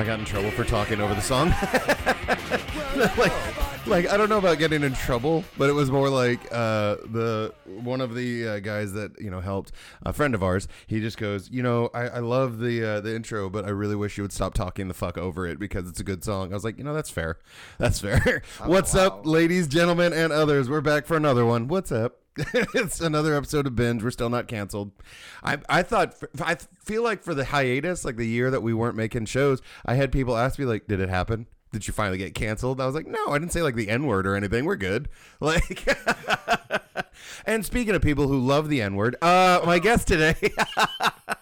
I got in trouble for talking over the song. like, like I don't know about getting in trouble, but it was more like uh, the one of the uh, guys that you know helped a friend of ours. He just goes, you know, I, I love the uh, the intro, but I really wish you would stop talking the fuck over it because it's a good song. I was like, you know, that's fair. That's fair. What's up, ladies, gentlemen, and others? We're back for another one. What's up? it's another episode of binge. We're still not canceled. I I thought I feel like for the hiatus, like the year that we weren't making shows, I had people ask me like, "Did it happen? Did you finally get canceled?" I was like, "No, I didn't say like the n word or anything. We're good." Like, and speaking of people who love the n word, uh, my guest today.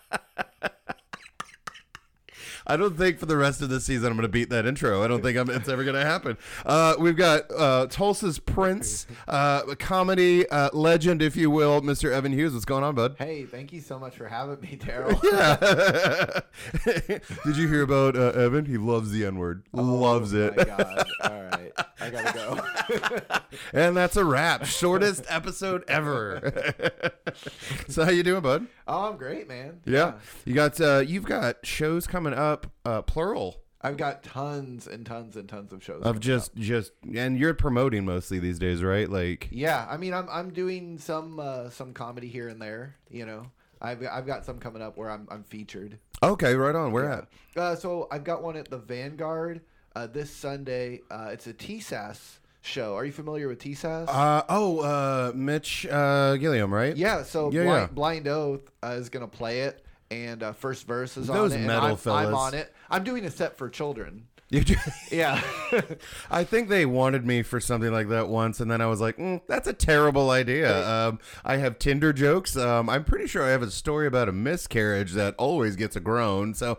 I don't think for the rest of the season I'm going to beat that intro. I don't think I'm, it's ever going to happen. Uh, we've got uh, Tulsa's Prince, uh, comedy uh, legend, if you will, Mr. Evan Hughes. What's going on, bud? Hey, thank you so much for having me, Daryl. Yeah. Did you hear about uh, Evan? He loves the N word. loves it. Oh my God. All right. I got to go. and that's a wrap. Shortest episode ever. so how you doing, bud? oh, I'm great, man. Yeah. You got uh, you've got shows coming up, uh, plural. I've got tons and tons and tons of shows. Of just up. just and you're promoting mostly these days, right? Like Yeah, I mean, I'm I'm doing some uh, some comedy here and there. You know, I've I've got some coming up where I'm I'm featured. Okay, right on. Where at? Uh, so I've got one at the Vanguard uh, this Sunday. Uh, it's a TSAS show. Are you familiar with TSAS? Uh oh, uh Mitch uh Gilliam, right? Yeah, so Yeah, Blind, yeah. Blind Oath uh, is gonna play it, and uh, First Verse is Those on it. and I'm, fellas. I'm on it. I'm doing a set for children. You ju- Yeah, I think they wanted me for something like that once, and then I was like, mm, "That's a terrible idea." Um, I have Tinder jokes. Um, I'm pretty sure I have a story about a miscarriage that always gets a groan. So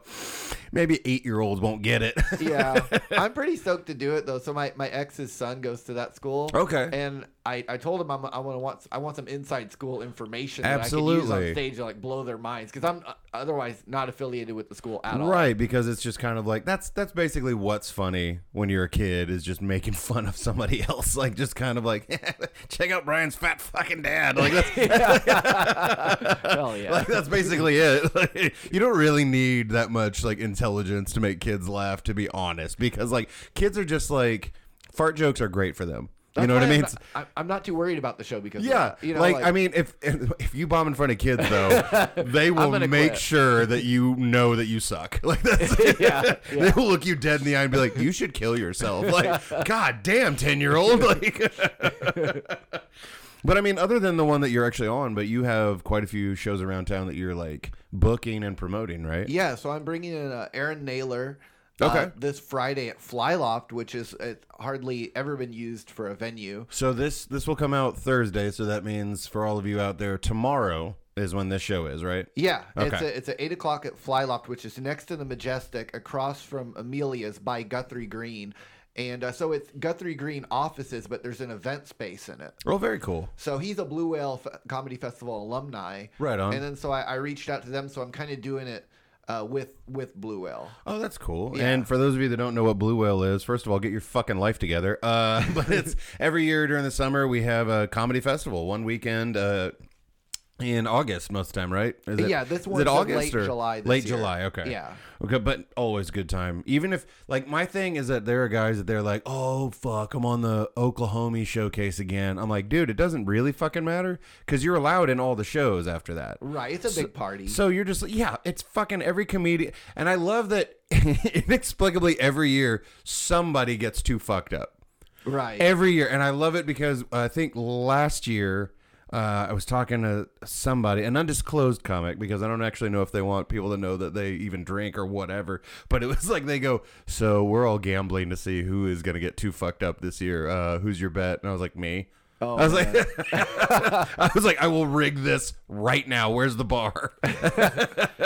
maybe eight year olds won't get it. yeah. I'm pretty stoked to do it though. So my, my ex's son goes to that school. Okay. And I, I told him I'm, I want to want I want some inside school information that I can use Absolutely. on stage to like blow their minds because I'm uh, otherwise not affiliated with the school at all. Right, because it's just kind of like that's that's basically what's funny when you're a kid is just making fun of somebody else, like just kind of like check out Brian's fat fucking dad, like that's, Hell yeah. like that's basically it. Like, you don't really need that much like intelligence to make kids laugh, to be honest, because like kids are just like fart jokes are great for them. You know what I mean? I'm, I'm, not too worried about the show because Yeah, you know, like, I mean, if if you bomb in front of kids, though, they will make quit. sure that you know that you suck. Like that's Yeah, they will look you dead in the eye and be like, "You should kill yourself." Like, God damn, ten year old. Like, but I mean, other than the one that you're actually on, but you have quite a few shows around town that you're like booking and promoting, right? Yeah, so I'm bringing in uh, Aaron Naylor. Uh, Okay. this Friday at Flyloft, which is uh, hardly ever been used for a venue. So this this will come out Thursday, so that means for all of you out there, tomorrow is when this show is, right? Yeah, Okay. it's a, it's at eight o'clock at Flyloft, which is next to the Majestic, across from Amelia's by Guthrie Green, and uh, so it's Guthrie Green offices, but there's an event space in it. Oh, very cool. So he's a Blue Whale F- Comedy Festival alumni, Right on. And then so I, I reached out to them, so I'm kind of doing it uh, with with Blue Whale. Oh, that's cool. Yeah. And for those of you that don't know what Blue Whale is, first of all, get your fucking life together. Uh, but it's every year during the summer we have a comedy festival, one weekend uh, in August most of the time, right? Is Yeah, this is it August late or July this late year. July. Okay. Yeah. Okay, but always good time. Even if like my thing is that there are guys that they're like, oh fuck, I'm on the Oklahoma showcase again. I'm like, dude, it doesn't really fucking matter because you're allowed in all the shows after that. Right, it's a big party. So you're just yeah, it's fucking every comedian, and I love that inexplicably every year somebody gets too fucked up right. every year, and I love it because I think last year. Uh, I was talking to somebody, an undisclosed comic, because I don't actually know if they want people to know that they even drink or whatever. But it was like they go, "So we're all gambling to see who is going to get too fucked up this year. Uh, who's your bet?" And I was like, "Me." Oh, I was like, I was like, I will rig this right now. Where's the bar?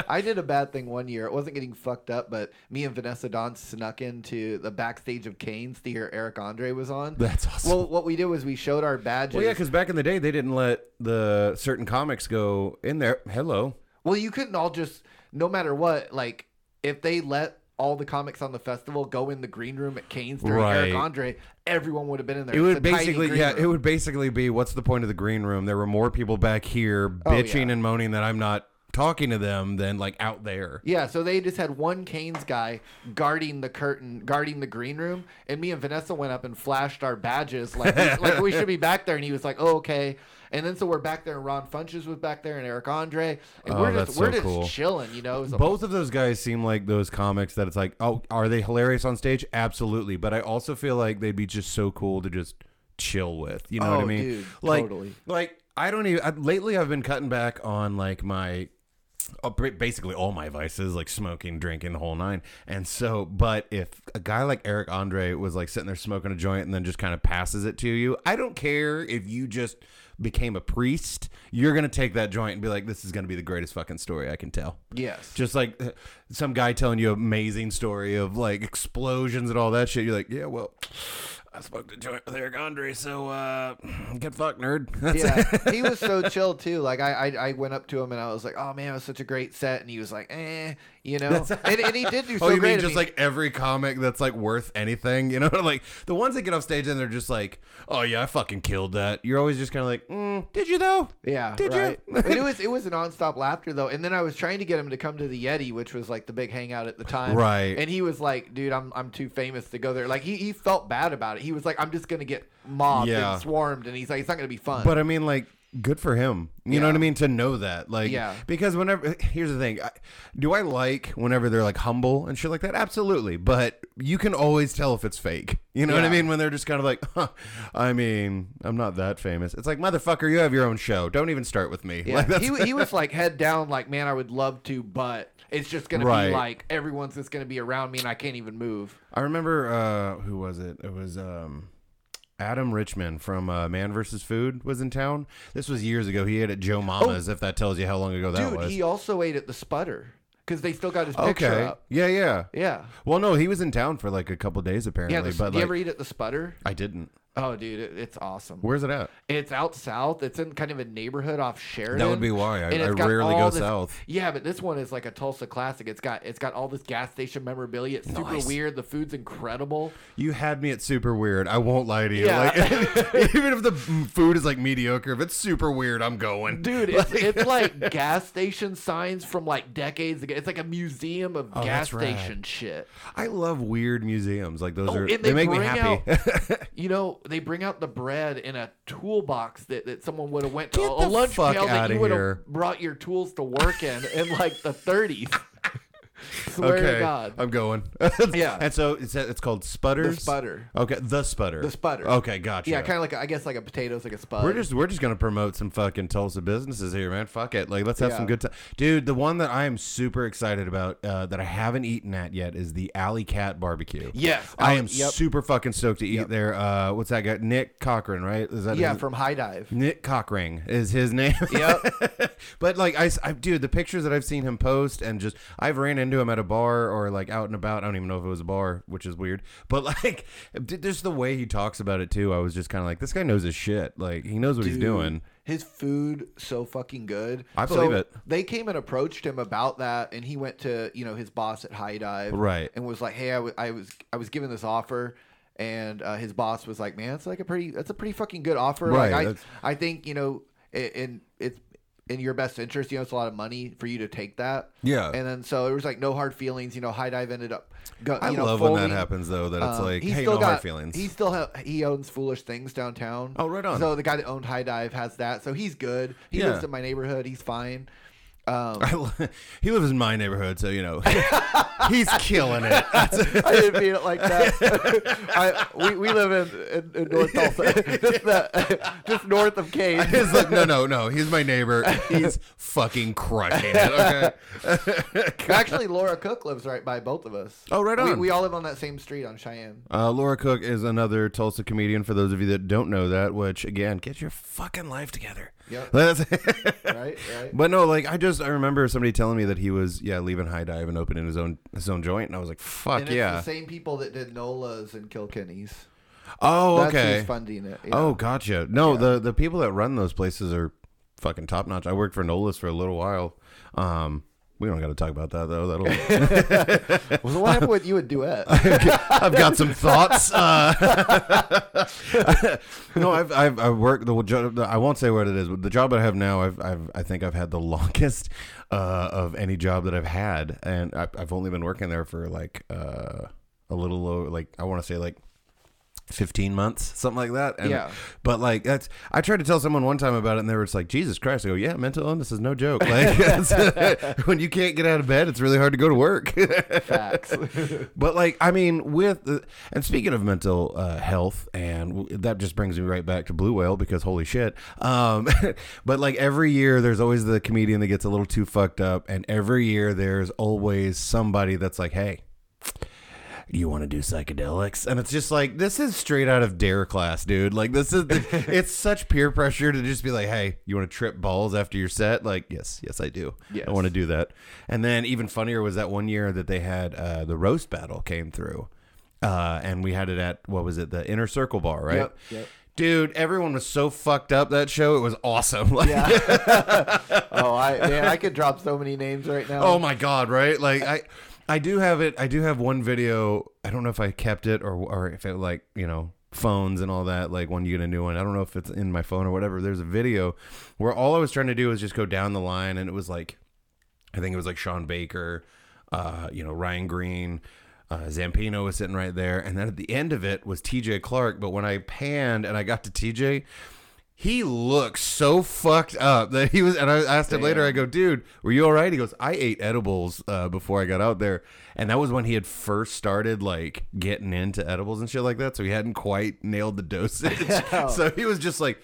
I did a bad thing one year. It wasn't getting fucked up, but me and Vanessa Dawn snuck into the backstage of Cain's to hear Eric Andre was on. That's awesome. Well, what we did was we showed our badges. Well, yeah, because back in the day, they didn't let the certain comics go in there. Hello. Well, you couldn't all just, no matter what, like if they let all the comics on the festival go in the green room at Cain's during Eric Right. Andre, everyone would have been in there. It would basically, yeah, room. it would basically be what's the point of the green room? There were more people back here Oh, bitching yeah. and moaning that I'm not talking to them than like out there. Yeah, so they just had one Cain's guy guarding the curtain, guarding the green room, and me and Vanessa went up and flashed our badges like we, like we should be back there, and he was like, "Oh, okay." And then so we're back there, and Ron Funches was back there, and Eric Andre, and Oh, we're just we're so just cool. chilling, you know. Was a- Both of those guys seem like those comics that it's like, oh, are they hilarious on stage? Absolutely, but I also feel like they'd be just so cool to just chill with. You know what I Oh, mean? dude, like, totally. like I don't even. I, lately, I've been cutting back on like my. Ba- Basically, all my vices, like smoking, drinking, the whole nine. And so, but if a guy like Eric Andre was like sitting there smoking a joint and then just kind of passes it to you, I don't care if you just became a priest. You're gonna take that joint and be like, "This is gonna be the greatest fucking story I can tell." yes, Just like uh, some guy telling you an amazing story of like explosions and all that shit. You're like, yeah, well, I spoke to joint with Eric Andre, so uh, get fucked, nerd. That's yeah, he was so chill too. Like I, I, I went up to him and I was like, "Oh man, it was such a great set," and he was like, "Eh," you know, and, and he did do so oh, you great. mean just like every comic that's like worth anything? You know, like the ones that get off stage and they're just like, "Oh yeah, I fucking killed that." You're always just kind of like, mm, "Did you though?" Yeah, Did you? right. But it was it was a nonstop laughter though, and then I was trying to get him to come to the Yeti, which was like the big hangout at the time. Right. And he was like, "Dude, I'm I'm too famous to go there." Like he, he felt bad about it. He was like, "I'm just gonna get mobbed Yeah. and swarmed," and he's like, "It's not gonna be fun." But I mean, like, good for him. You know Yeah. what I mean? To know that, like, Yeah. Because whenever, here's the thing: I, do I like whenever they're like humble and shit like that? Absolutely. But you can always tell if it's fake. You know what I Yeah. mean? When they're just kind of like, huh, I mean, I'm not that famous. It's like, motherfucker, you have your own show. Don't even start with me. yeah, Like, that's- he he was like head down, like, "Man, I would love to, but." It's just gonna Right. be like everyone's just gonna be around me and I can't even move. I remember uh, who was it? It was um, Adam Richman from uh, Man vs. Food was in town. This was years ago. He ate at Joe Mama's. If that tells you how long ago that Oh. Dude, was. he also ate at the Spudder because they still got his picture okay. up. Yeah, yeah. Yeah. Well, no, he was in town for like a couple days apparently, Yeah. The, but do you like ever eat at the Spudder? I didn't. Oh, dude, it, it's awesome. Where's it at? It's out south. It's in kind of a neighborhood off Sheridan. That would be why I, I rarely go this- south. Yeah, but this one is like a Tulsa classic. It's got it's got all this gas station memorabilia. It's super Nice. weird. The food's incredible. You had me at super weird. I won't lie to you. Yeah. Like, even if the food is like mediocre, if it's super weird, I'm going. Dude, it's, it's like gas station signs from like decades ago. It's like a museum of Oh, gas station shit. I love weird museums. Like those Oh, are they, they make me happy. You know, they bring out the bread in a toolbox that, that someone would have went to Get a the lunch pail that you would have brought your tools to work in in like the 30s. Swear okay, to God. I'm going. Yeah. and so it's it's called Spudders. The spudder. Okay, the Spudder. The Spudder. Okay, gotcha. Yeah, kind of like a, I guess like a potato's like a spud. We're just we're just gonna promote some fucking Tulsa businesses here, man. Fuck it, like let's have some good time, dude. The one that I am super excited about uh, that I haven't eaten at yet is the Alley Cat Barbecue. Yes, I am yep. super fucking stoked to eat Yep. there. Uh, what's that guy? Nick Cochran, right? Is that yeah his- from High Dive. Nick Cockring is his name. Yep. but like I, I- dude, the pictures that I've seen him post and just I've ran into him at a bar or like out and about. I don't even know if it was a bar, which is weird. But like just the way he talks about it too, I was just kind of like, this guy knows his shit. Like he knows what he's doing. His food so fucking good. I believe So it. They came and approached him about that, and he went to you know his boss at High Dive, Right. and was like, "Hey, I was I was given this offer." And uh, his boss was like, "Man, it's like a pretty, that's a pretty fucking good offer. Right, Like, I, I think you know, i- in it's in your best interest. You know, it's a lot of money for you to take that. Yeah. And then so it was like no hard feelings. You know, High Dive ended up. Go, I know, love when that happens though. That it's Um, like, hey, still no got, hard feelings. He still ha- he owns Foolish Things downtown. Oh, right on. So the guy that owned High Dive has that, so he's good. He Yeah. lives in my neighborhood. He's fine. Um, I he lives in my neighborhood, so you know he's killing it. I didn't mean it like that. I, we, we live in, in, in North Tulsa, just, the, just north of Cain. It's like, no, no, no. He's my neighbor. He's fucking crushing it. Okay. Actually, Laura Cook lives right by both of us. Oh, right We, on. we all live on that same street on Cheyenne. Uh, Laura Cook is another Tulsa comedian. For those of you that don't know that, which again, get your fucking life together. Yep. Right, right. But no, like I just I remember somebody telling me that he was yeah leaving High Dive and opening his own his own joint, and I was like, fuck And it's yeah. the same people that did Nola's and Kilkenny's. oh That's okay. who's funding it. yeah. Oh gotcha. No, the the people that run those places are fucking top notch. I worked for Nola's for a little while. Um, We don't got to talk about that though. That'll. Well, what happened with you and Duet? I've got some thoughts. Uh, no, I've, I've I've worked the job. I won't say what it is, but the job I have now, I've, I've I think I've had the longest uh, of any job that I've had, and I've, I've only been working there for like uh, a little low, like I want to say like 15 months, something like that. And, Yeah. But like that's, I tried to tell someone one time about it, and they were just like, "Jesus Christ!" I go, "Yeah, mental illness is no joke. Like when you can't get out of bed, it's really hard to go to work." Facts. But like, I mean, with the, and speaking of mental uh, health, and w- that just brings me right back to Blue Whale because holy shit. Um, but like every year, there's always the comedian that gets a little too fucked up, and every year there's always somebody that's like, hey. You want to do psychedelics, and it's just like this is straight out of Dare class, dude. Like this is, it's such peer pressure to just be like, "Hey, you want to trip balls after your set?" Like, yes, yes, I do. Yes. I want to do that. And then even funnier was that one year that they had uh, the roast battle came through, uh, and we had it at what was it, the Inner Circle Bar, right? Yep, yep. Dude, everyone was so fucked up that show. It was awesome. Like, Yeah. oh, I man, I could drop so many names right now. Oh my god, right? Like I I do have it. I do have one video. I don't know if I kept it or or if it like, you know, phones and all that like when you get a new one. I don't know if it's in my phone or whatever. There's a video where all I was trying to do was just go down the line and it was like I think it was like Sean Baker, uh, you know, Ryan Green, uh, Zampino was sitting right there, and then at the end of it was T.J. Clark. But when I panned and I got to T.J., he looked so fucked up that he was. And I asked him later. I go, "Dude, were you all right?" He goes, "I ate edibles uh, before I got out there," and that was when he had first started like getting into edibles and shit like that. So he hadn't quite nailed the dosage. so he was just like.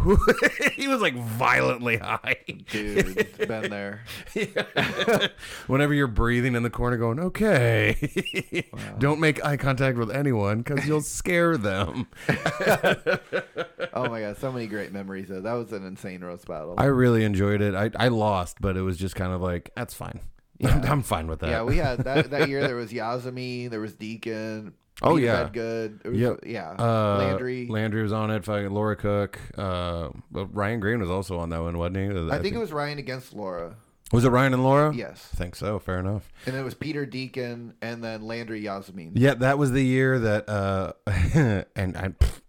he was like violently high. dude, been there. Whenever you're breathing in the corner, going, okay, don't make eye contact with anyone because you'll scare them. Oh my god, so many great memories. Though that was an insane roast battle. I really enjoyed it. I, I lost, but it was just kind of like, that's fine. I'm, I'm fine with that. yeah, we had that that year. There was Yazami, there was Deacon. Oh, Peter yeah. Bedgood. Was, Yep. yeah. Uh, Landry. Landry was on it. Fucking Laura Cook. Uh, but Ryan Green was also on that one, wasn't he? I think it was Ryan against Laura. Was it Ryan and Laura? Yes, I think so. Fair enough. and it was Peter Deacon and then Landry Yazmin. Yeah, that was the year that uh and I pff,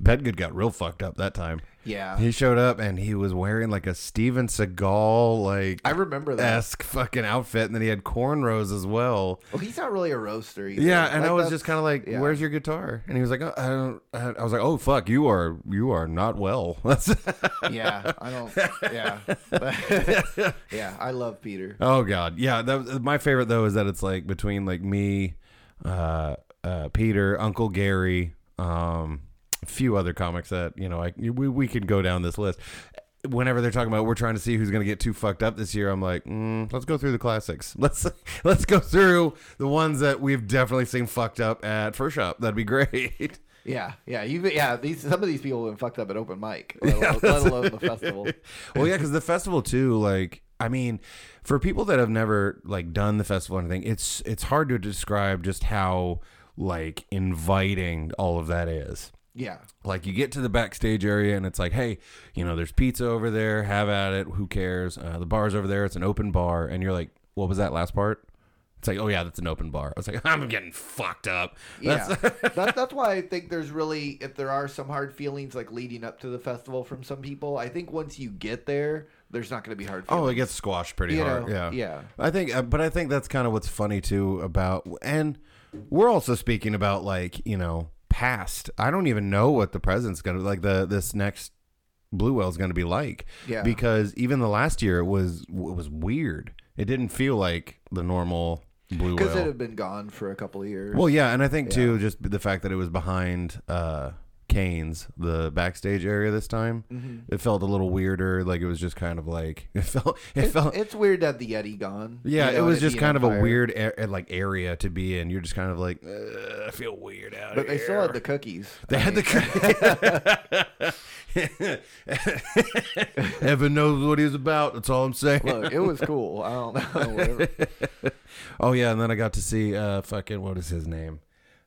Bedgood got real fucked up that time. Yeah, He showed up and he was wearing like a Steven Seagal like I remember that. esque fucking outfit, and then he had cornrows as well. Well, he's not really a roaster. Either. Yeah, and Like, I was just kind of like, yeah. "Where's your guitar?" And he was like, oh, "I don't." I I was like, "Oh fuck, you are you are not well." Yeah, I don't. Yeah, yeah, I love Peter. oh god, yeah. That my favorite though is that it's like between like me, uh, uh, Peter, Uncle Gary, um, few other comics that you know I we we could go down this list. Whenever they're talking about we're trying to see who's gonna get too fucked up this year, I'm like, mm, let's go through the classics. Let's let's go through the ones that we've definitely seen fucked up at First Shop. That'd be great. Yeah, yeah, you. Yeah, these some of these people have been fucked up at open mic, let alone, let alone the festival. well, yeah, because the festival too. Like, I mean, for people that have never like done the festival or anything, it's it's hard to describe just how like inviting all of that is. Yeah, Like you get to the backstage area and it's like, hey, you know, there's pizza over there. Have at it. Who cares? Uh, the bar's over there. It's an open bar, and you're like, what was that last part? It's like, oh yeah, that's an open bar. I was like, I'm getting fucked up. yeah. That's- that, that's why I think there's really, if there are some hard feelings like leading up to the festival from some people, I think once you get there, there's not going to be hard. Feelings. Oh, it gets squashed pretty You hard. know, yeah. yeah. I think, uh, but I think that's kind of what's funny too about, and we're also speaking about like you know past. I don't even know what the present's gonna like. The this next Blue Whale's gonna be like. Yeah. Because even the last year it was it was weird. It didn't feel like the normal Blue Whale because it had been gone for a couple of years. Well, yeah, and I think too just the fact that it was behind uh Cain's, the backstage area this time. Mm-hmm. It felt a little weirder. Like it was just kind of like it felt. It it's, felt. it's weird to have the Yeti gone. Yeah, you it know, was just kind an of a weird a- like area to be in. You're just kind of like, I feel weird out But they still had the cookies. They I had mean, the. Evan knows what he's about. That's all I'm saying. Look, it was cool. I don't know. Whatever. Oh yeah, and then I got to see uh fucking what is his name,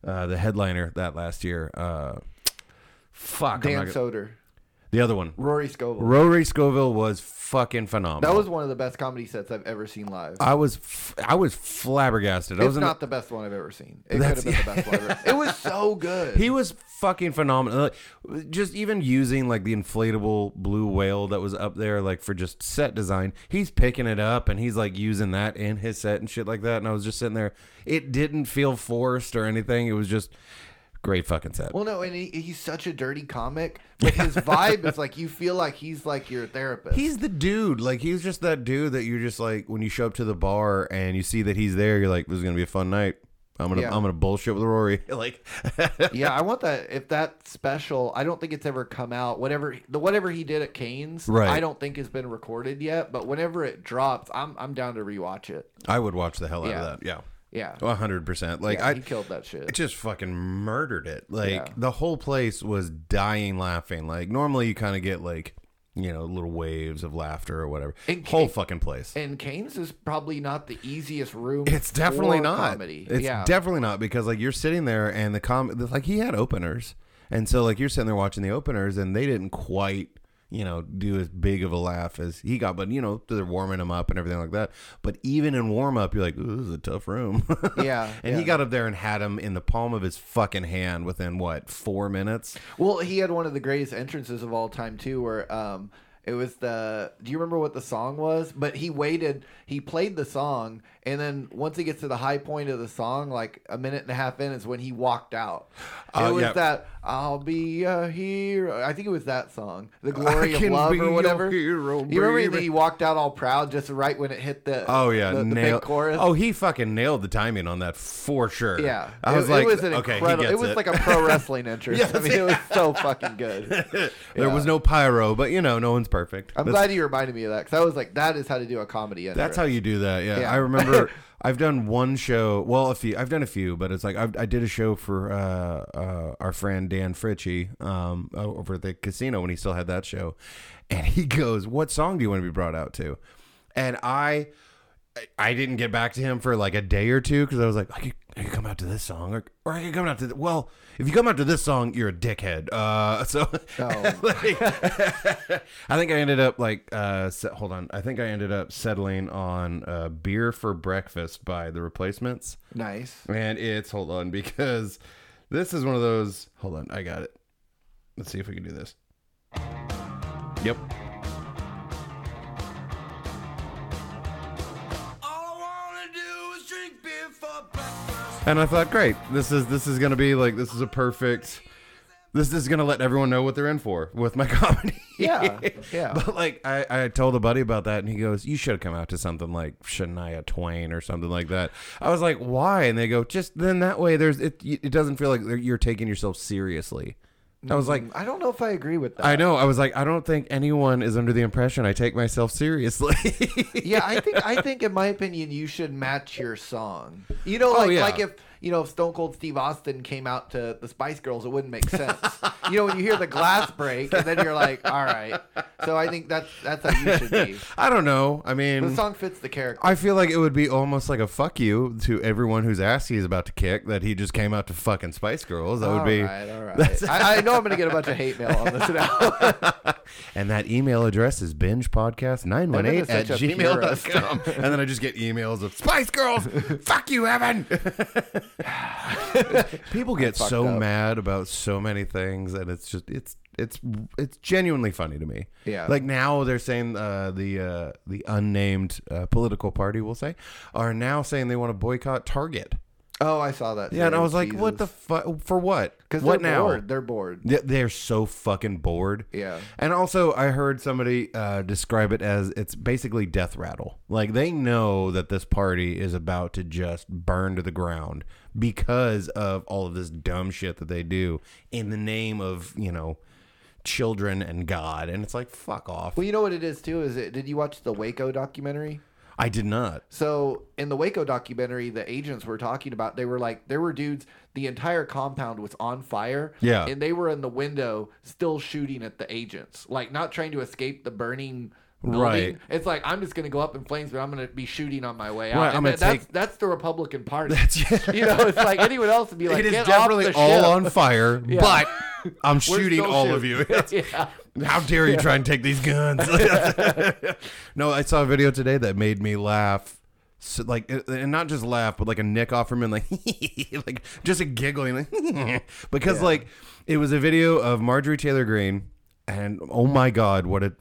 uh the headliner that last year. Uh, fuck, I'm Dan not gonna- Soder. The other one. Rory Scovel. Rory Scovel was fucking phenomenal. that was one of the best comedy sets I've ever seen live. I was f- I was flabbergasted. I it's was in not the best one I've ever seen. It could have been the best one ever. It was so good. He was fucking phenomenal. Like, just even using like the inflatable blue whale that was up there, like for just set design, he's picking it up and he's like using that in his set and shit like that. And I was just sitting there. It didn't feel forced or anything. It was just great fucking set. well, no, and he, he's such a dirty comic, but his vibe is like you feel like he's like your therapist. He's the dude. Like he's just that dude that you're just like when you show up to the bar and you see that he's there, you're like, this is gonna be a fun night. I'm gonna Yeah. I'm gonna bullshit with Rory. like yeah, I want that. If that special, I don't think it's ever come out. Whatever the whatever he did at Cain's, Right. I don't think has been recorded yet. But whenever it drops, I'm I'm down to rewatch it. I would watch the hell out Yeah. of that. Yeah. Yeah, oh, hundred percent. Like yeah, I he killed that shit. it just fucking murdered it. Like Yeah. the whole place was dying laughing. Like normally you kind of get like you know little waves of laughter or whatever. And- whole fucking place. And Cain's is probably not the easiest room. It's definitely not. comedy. It's yeah. definitely not because like you're sitting there and the com like he had openers, and so like you're sitting there watching the openers and they didn't quite you know do as big of a laugh as he got, but you know they're warming him up and everything like that. But even in warm up, you're like, Ooh, this is a tough room. Yeah, and he got up there and had him in the palm of his fucking hand within what four minutes. Well, he had one of the greatest entrances of all time too, where um, it was the. Do you remember what the song was? But he waited. He played the song, and then once he gets to the high point of the song, like a minute and a half in, is when he walked out. Uh, it Oh, was yeah. that "I'll be a hero." I think it was that song, "The Glory of Love" or whatever. hero, you remember that he walked out all proud just right when it hit the Oh yeah, the, the big chorus. Oh, he fucking nailed the timing on that for sure. Yeah, I it, was like, it was an okay, incredible. It was like a pro wrestling entrance. Yes, I mean, it was so fucking good. there Yeah. was no pyro, but you know, no one's perfect. I'm That's- glad you reminded me of that because I was like, that is how to do a comedy. That's how you do that. Yeah, Yeah. I remember. I've done one show. Well, a few. I've done a few, but it's like I've, I did a show for uh, uh, our friend Dan Fritchie um, over at the casino when he still had that show, and he goes, "What song do you want to be brought out to?" And I, I didn't get back to him for like a day or two because I was like, I could, I could come out to this song, or, or I could come out to. The, well, if you come out to this song, you're a dickhead. Uh, so Oh. like, I think I ended up like, uh, hold on, I think I ended up settling on uh, "Beer for Breakfast" by The Replacements, nice. and it's hold on because this is one of those. Hold on, I got it. Let's see if we can do this. Yep. And I thought, great, this is this is gonna be like this is a perfect. This is gonna let everyone know what they're in for with my comedy. Yeah, yeah. But like, I, I told a buddy about that, and he goes, "You should have come out to something like Shania Twain or something like that." I was like, "Why?" And they go, "Just then that way, there's it. It doesn't feel like you're taking yourself seriously." I was like, mm, I don't know if I agree with that. I know. I was like, I don't think anyone is under the impression I take myself seriously. yeah, I think I think in my opinion you should match your song. You know, Oh, like yeah. like if you know if Stone Cold Steve Austin came out to the Spice Girls, it wouldn't make sense. you know, when you hear the glass break, and then you're like, all right. So I think that's that's how you should be. I don't know. I mean The song fits the character. I feel like it would be almost like a fuck you to everyone whose ass he's about to kick that he just came out to fucking Spice Girls. That would be. right, all right. I, I know I'm gonna get a bunch of hate mail on this now. And that email address is bingepodcast918 at is such a gmail.com. and then I just get emails of Spice Girls. fuck you, Evan. People get so up. mad about so many things, and it's just it's it's it's genuinely funny to me. Yeah. Like now they're saying uh, the uh, the unnamed uh, political party, we'll say, are now saying they want to boycott Target. Oh, I saw that. Yeah, and I was like, what the fuck? For what? Because what they're now? bored. They're bored. Yeah, They're so fucking bored. Yeah. And also, I heard somebody uh, describe it as it's basically death rattle. Like they know that this party is about to just burn to the ground because of all of this dumb shit that they do in the name of you know children and God. And it's like fuck off. Well, you know what it is too. Is it? Did you watch the Waco documentary? I did not. So in the Waco documentary, the agents were talking about they were like there were dudes. The entire compound was on fire. Yeah. and they were in the window still shooting at the agents, like not trying to escape the burning. Building. Right. It's like I'm just gonna go up in flames, but I'm gonna be shooting on my way out. Right, I'm that- that's take- that's the Republican Party. That's yeah. you know, it's like anyone else would be like, it is "Get definitely off the all ship." on fire, Yeah. but I'm shooting all of you. yeah. How dare you try and take these guns? no, I saw a video today that made me laugh. So, like, uh, and not just laugh, but like a Nick Offerman, like, like just a giggling, like, because Yeah. like it was a video of Marjorie Taylor Greene, and oh my god, what a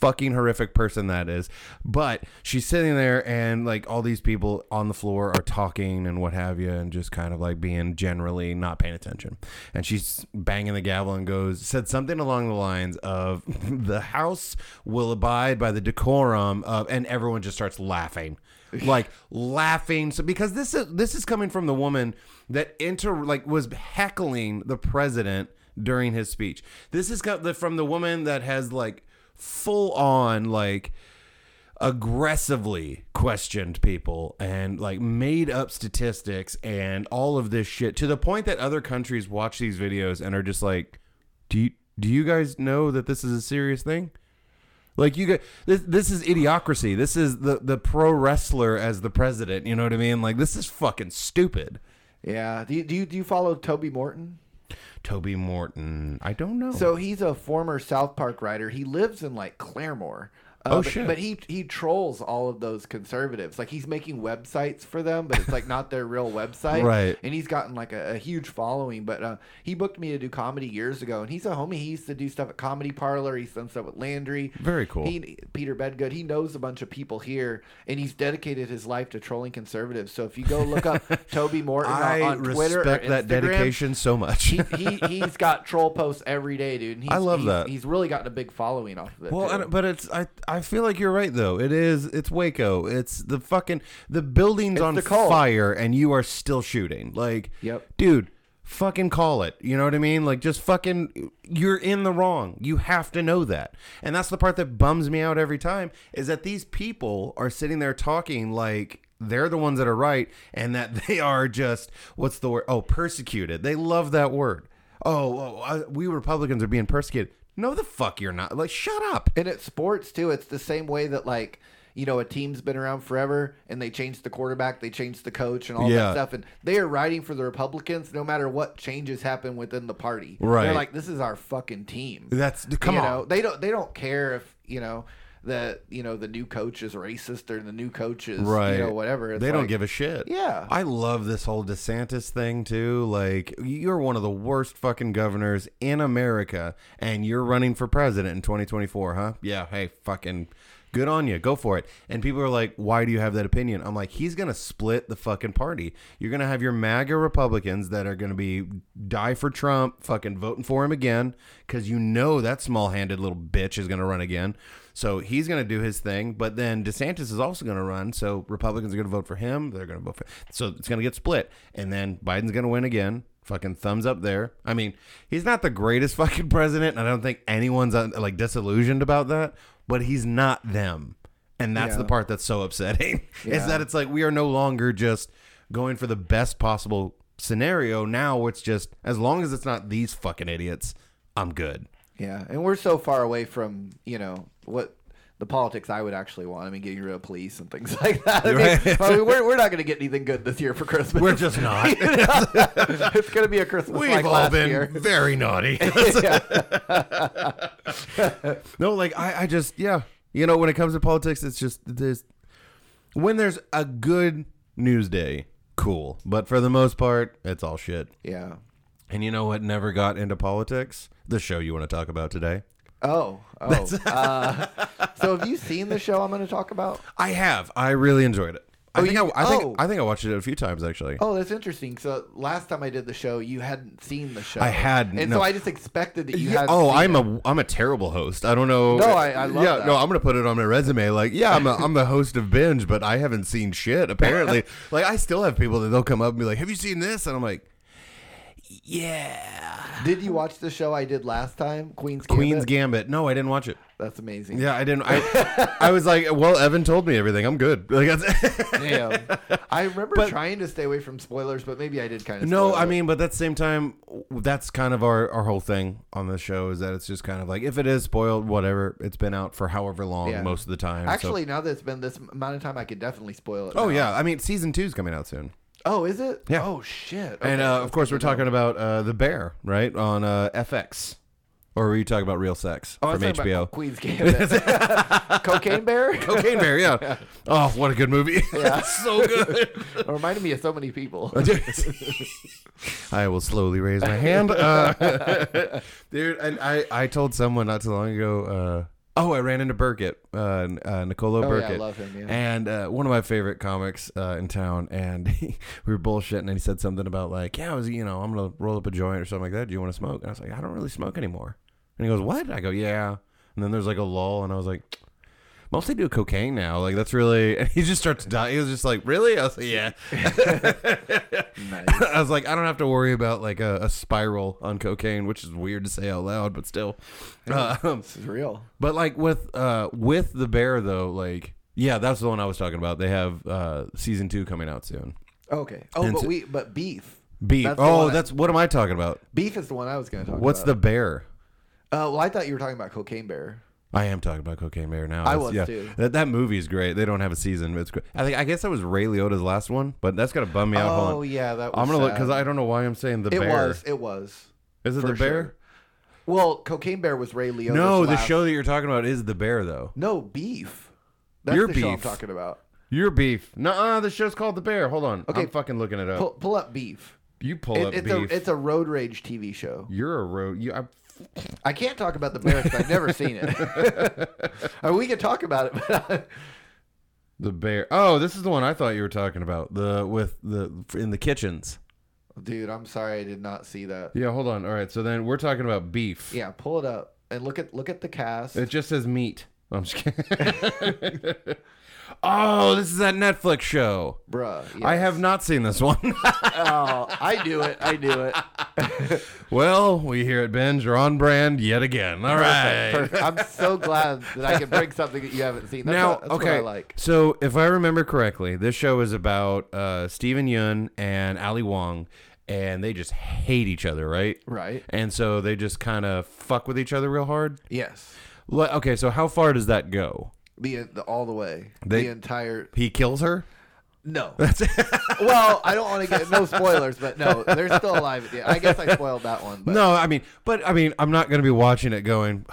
fucking horrific person that is. But she's sitting there, and like all these people on the floor are talking and what have you, and just kind of like being generally not paying attention. And she's banging the gavel and goes, said something along the lines of, "The House will abide by the decorum of," and everyone just starts laughing. like laughing so because this is this is coming from the woman that inter like was heckling the president during his speech this is from the woman that has like full on like aggressively questioned people and like made up statistics and all of this shit to the point that other countries watch these videos and are just like do you do you guys know that this is a serious thing? Like you get this this is idiocracy. This is the the pro wrestler as the president. You know what i mean? Like this is fucking stupid. Yeah. Do you, do you do you follow Toby Morton? Toby morton i don't know So he's a former South Park writer. He lives in like Claremore. Uh, Oh, but, shit. But he he trolls all of those conservatives. Like he's making websites for them, but it's like not their real website. Right. And he's gotten like a, a huge following. But uh, he booked me to do comedy years ago, and he's a homie. He used to do stuff at Comedy Parlor. He's done stuff with Landry. Very cool. He Peter Bedgood. He knows a bunch of people here, and he's dedicated his life to trolling conservatives. So if you go look up Toby Morton on, i on Twitter or respect that Instagram, dedication so much he, he he's got troll posts every day, dude. And he's, I love he's, that. He's really gotten a big following off of it. Well, and, but it's I I feel like you're right though. It is it's Waco. It's the fucking the building's It's on the fire and you are still shooting. Like, Yep. dude, fucking call it. You know what I mean? Like, just fucking you're in the wrong. You have to know that. And that's the part that bums me out every time is that these people are sitting there talking like they're the ones that are right and that they are just what's the word? Oh, persecuted. They love that word. Oh, oh I, we Republicans are being persecuted. No, the fuck you're not. Like, shut up. and it's sports too. It's the same way that like you know a team's been around forever, and they changed the quarterback, they changed the coach, and all Yeah. that stuff, and they are riding for the Republicans no matter what changes happen within the party. Right. They're like, this is our fucking team. That's come you on. know, they don't they don't care if you know that you know the new coach is racist or the new coach is right. you know whatever. It's they don't give a shit. Yeah. I love this whole DeSantis thing too. Like you're one of the worst fucking governors in America and you're running for president in 2024, huh? Yeah, hey, fucking good on you. Go for it. And people are like, "Why do you have that opinion?" I'm like, "He's going to split the fucking party. You're going to have your MAGA Republicans that are going to be die for Trump, fucking voting for him again cuz you know that small-handed little bitch is going to run again." So he's going to do his thing, but then DeSantis is also going to run. So Republicans are going to vote for him. They're going to vote for. So it's going to get split, and then Biden's going to win again. Fucking thumbs up there. I mean, he's not the greatest fucking president, and I don't think anyone's uh, like disillusioned about that. But he's not them, and that's Yeah. the part that's so upsetting. Is that it's like we are no longer just going for the best possible scenario. Now it's just as long as it's not these fucking idiots, I'm good. Yeah, and we're so far away from you know what the politics I would actually want. I mean, getting rid of police and things like that. I mean, Right. I mean, we're, we're not going to get anything good this year for Christmas. We're just not. it's going to be a Christmas We've like all been year. very naughty. no, like I, I just yeah. You know, when it comes to politics, it's just there's when there's a good news day, cool. But for the most part, it's all shit. Yeah. And you know what never got into politics? The show you want to talk about today. Oh. Oh. uh, so have you seen the show I'm going to talk about? I have. I really enjoyed it. I Oh, think you- I, I think oh. I think I watched it a few times actually. Oh, that's interesting. So last time I did the show, you hadn't seen the show. I hadn't, and no. so I just expected that you Yeah, had. oh, I'm a I'm a terrible host. I don't know. No, I- I love Yeah, that. no, I'm gonna put it on my resume. Like, yeah, I'm a, I'm the host of Binge, but I haven't seen shit. Apparently, like I still have people that they'll come up and be like, "Have you seen this?" And I'm like, "Yeah." Did you watch the show I did last time, Queen's Gambit? Queen's Gambit. No, I didn't watch it. That's amazing. Yeah, I didn't. I I was like, well, Evan told me everything. I'm good. Like, that's, Damn. I remember But- trying to stay away from spoilers, but maybe I did kind of. No, I mean, but at the same time, that's kind of our, our whole thing on the show is that it's just kind of like if it is spoiled, whatever. It's been out for however long Yeah. most of the time. so- Actually, now that it's been this amount of time, I could definitely spoil it. oh now. yeah, I mean, season two's coming out soon, Oh, is it? Yeah. Oh shit. and uh, of course we're talking about uh, the Bear, right, on uh, FX. or were you talking about Real Sex Oh, from HBO? Queen's Gambit. Cocaine Bear. Cocaine Bear, yeah. Oh, what a good movie! Yeah. so good. It reminded me of so many people. I will slowly raise my hand, uh, dude. And I, I told someone not too long ago. Oh, I ran into Burkett, uh, uh, Nicolo Oh, yeah, I Burkett, love him, yeah. and uh, one of my favorite comics uh, in town. And we were bullshitting, and he said something about like, yeah, I was, you know, I'm gonna roll up a joint or something like that. Do you want to smoke? And I was like, I don't really smoke anymore. And he goes, what? I go, yeah. And then there's like a lull, and I was like. Mostly do cocaine now. Like that's really. And he just starts to die. He was just like, "Really?" I was like, "Yeah." Nice. I was like, I don't have to worry about like a, a spiral on cocaine, which is weird to say out loud, but still. Um, This is real. but like with uh with the bear though, like yeah, that's the one I was talking about. They have uh season two coming out soon. Okay. Oh, And but so- we but beef. Beef. That's oh, one I- that's what am I talking about? Beef is the one I was going to talk What's about. the bear? Uh, well, I thought you were talking about Cocaine Bear. I am talking about Cocaine Bear now. I That's- was yeah. too. That that movie is great. They don't have a season. But it's great. I think I guess that was Ray Liotta's last one, but that's gonna bum me out. Hold Oh on. yeah, that was. I'm gonna look sad. because I don't know why I'm saying the bear. It bear. was. It was. Is it for the bear? sure. Well, Cocaine Bear was Ray Liotta's No, the last- show that you're talking about is the bear though. No, Beef. That's Your the show I'm Beef. talking about. Your beef. No, the show's called The Bear. Hold on. Okay. I'm fucking looking it up. Pull, pull up Beef. you pull It- up it's beef. a it's a road rage TV show. You're a road. You, I, I can't talk about the bear because I've never seen it. I mean, we can talk about it, but the bear. Oh, this is the one I thought you were talking about. The with the in the kitchens. dude, I'm sorry I did not see that. Yeah. Hold on. All right. So then we're talking about beef. Yeah, pull it up and look at look at the cast. It just says meat. I'm just kidding. oh, this is that Netflix show. Bruh, I have not seen this one. Oh, I do it. I do it. well, we here at Binge are on brand yet again. All right. Perfect. I'm so glad that I can bring something that you haven't seen. That's now, what, that's okay. what I like. So, if I remember correctly, this show is about uh, Steven Yeun and Ali Wong, and they just hate each other, right? Right. And so they just kind of fuck with each other real hard. Yes. Okay, so how far does that go? The, the all the way. They- the entire He kills her. no. well, I don't want to get no spoilers, but no, they're still alive. Yeah, I guess I spoiled that one. But No, I mean, but I mean, I'm not going to be watching it going.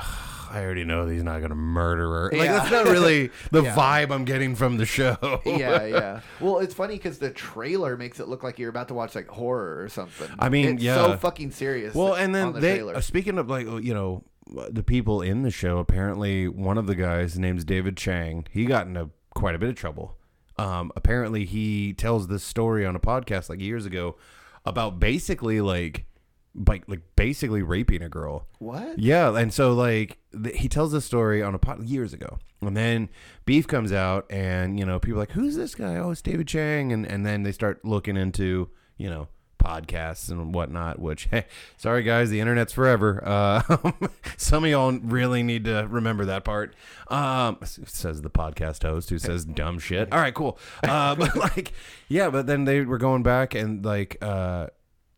I already know he's not going to murder her. Like Yeah. that's not really the Yeah. vibe I'm getting from the show. yeah, yeah. Well, it's funny because the trailer makes it look like you're about to watch like horror or something. I mean, it's yeah. so fucking serious. Well, and then on the they trailer. uh, speaking of like you know the people in the show. Apparently, one of the guys, name's David Chang. He got into quite a bit of trouble. Um, apparently, he tells this story on a podcast like years ago about basically like like like basically raping a girl. what? Yeah, and so like th- he tells this story on a pod years ago, and then Beef comes out, and you know people are like, who's this guy? Oh, it's David Chang, and and then they start looking into you know podcasts and whatnot. Which, hey, sorry guys, the internet's forever. Uh, some of y'all really need to remember that part. Um, says the podcast host who says dumb shit. All right, cool. Uh, but like, yeah, but then they were going back and like. Uh,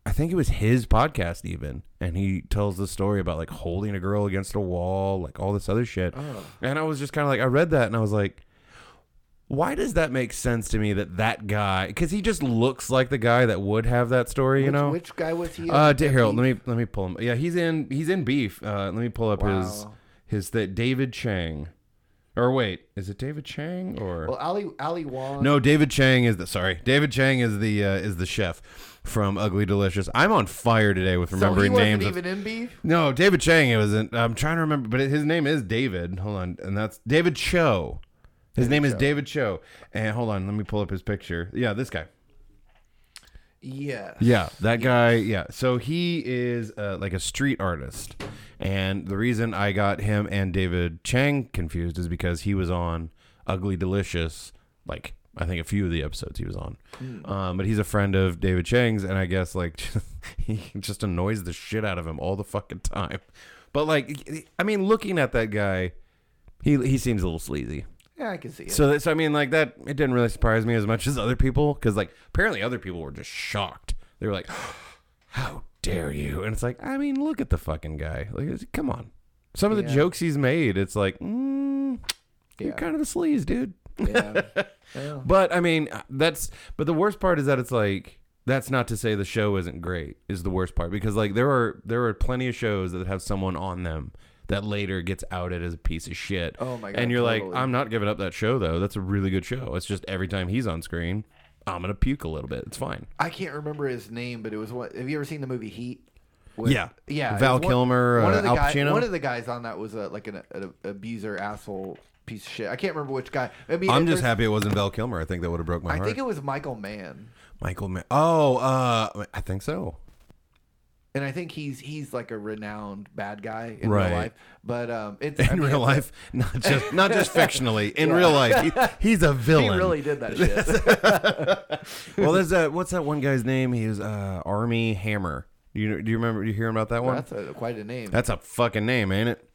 I think it was his podcast even, and he tells the story about like holding a girl against a wall, like all this other shit. Oh. And I was just kind of like, I read that and I was like, why does that make sense to me that that guy? Because he just looks like the guy that would have that story, you which, know. which guy was he? uh? D- Harold, let me let me pull him. Yeah, he's in he's in Beef. Uh, let me pull up his Wow. his that David Chang, or wait, is it David Chang or Well, Ali Ali Wong. no, David Chang is the sorry. David Chang is the uh, is the chef from Ugly Delicious. I'm on fire today with so remembering he wasn't names. even in beef. no, David Chang. It wasn't. I'm trying to remember, but his name is David. Hold on, and that's David Choe. His name is Choe. David Choe. And hold on, let me pull up his picture. Yeah, this guy. Yes. Yeah, that guy. Yeah, so he is uh, like a street artist, and the reason I got him and David Chang confused is because he was on Ugly Delicious, like I think a few of the episodes he was on. Um, but he's a friend of David Chang's, and I guess like he just annoys the shit out of him all the fucking time. But like, I mean, looking at that guy, he he seems a little sleazy. Yeah, I can see it. So, that, so I mean, like that, it didn't really surprise me as much as other people, because like apparently other people were just shocked. They were like, "How dare you?" And it's like, I mean, look at the fucking guy. Like, come on. Some of the jokes he's made, it's like, mm, you're kind of a sleaze, dude. yeah. Yeah. But I mean, that's. But the worst part is that it's like that's not to say the show isn't great. Is the worst part because like there are there are plenty of shows that have someone on them that later gets outed as a piece of shit. Oh my God, And you're totally. like, I'm not giving up that show though. That's a really good show. It's just every time he's on screen, I'm gonna puke a little bit. It's fine. I can't remember his name, but it was what. Have you ever seen the movie Heat? With- Yeah. yeah. Val one- Kilmer, one uh, of the Al guy- Pacino? One of the guys on that was a, like an, an abuser asshole piece of shit. I can't remember which guy. I mean, I'm just happy it wasn't Val Kilmer. I think that would have broke my I heart. think it was Michael Mann, Michael. Mann. oh, uh, I think so. And I think he's he's like a renowned bad guy in Right. real life. But um, it's In I mean, real life, not just not just fictionally. In Yeah. real life, he, he's a villain. He really did that shit. well, there's that. What's that one guy's name? He was uh, Armie Hammer. Do you do you remember? Do you hear about that one? That's a, quite a name. That's a fucking name, ain't it?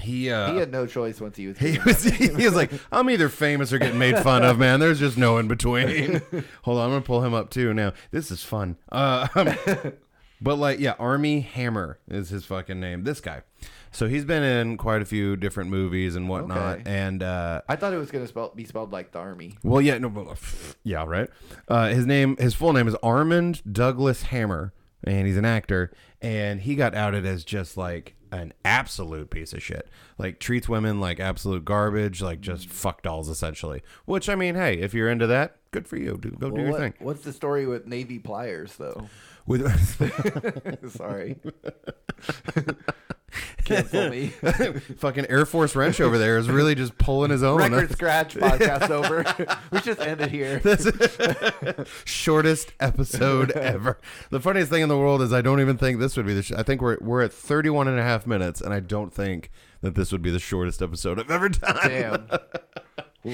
He uh, he had no choice once he was. he was he was like, I'm either famous or getting made fun of, man. There's just no in between. Hold on, I'm gonna pull him up too now. This is fun. Uh, but like, yeah, Armie Hammer is his fucking name. This guy. So he's been in quite a few different movies and whatnot, Okay. and uh, I thought it was gonna spell, be spelled like the army. well, yeah, no, but- yeah, right. Uh, his name, his full name is Armand Douglas Hammer, and he's an actor. And he got outed as just like an absolute piece of shit, like treats women like absolute garbage, like just fuck dolls essentially. Which I mean, hey, if you're into that, good for you. Do, go do your what- thing. What's the story with Navy pliers though? With Sorry. Cancel me. fucking Air Force wrench over there is really just pulling his own. Record scratch podcast over. we just end it here. shortest episode ever. The funniest thing in the world is I don't even think this would be the. Sh- I think we're we're at 31 and a half minutes, and I don't think that this would be the shortest episode I've ever done. Damn.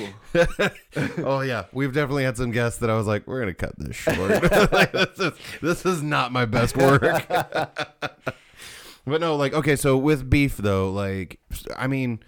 Oh yeah, we've definitely had some guests that I was like, we're gonna cut this short. Like, this is this is not my best work. but no, like okay, so with beef though, like I mean.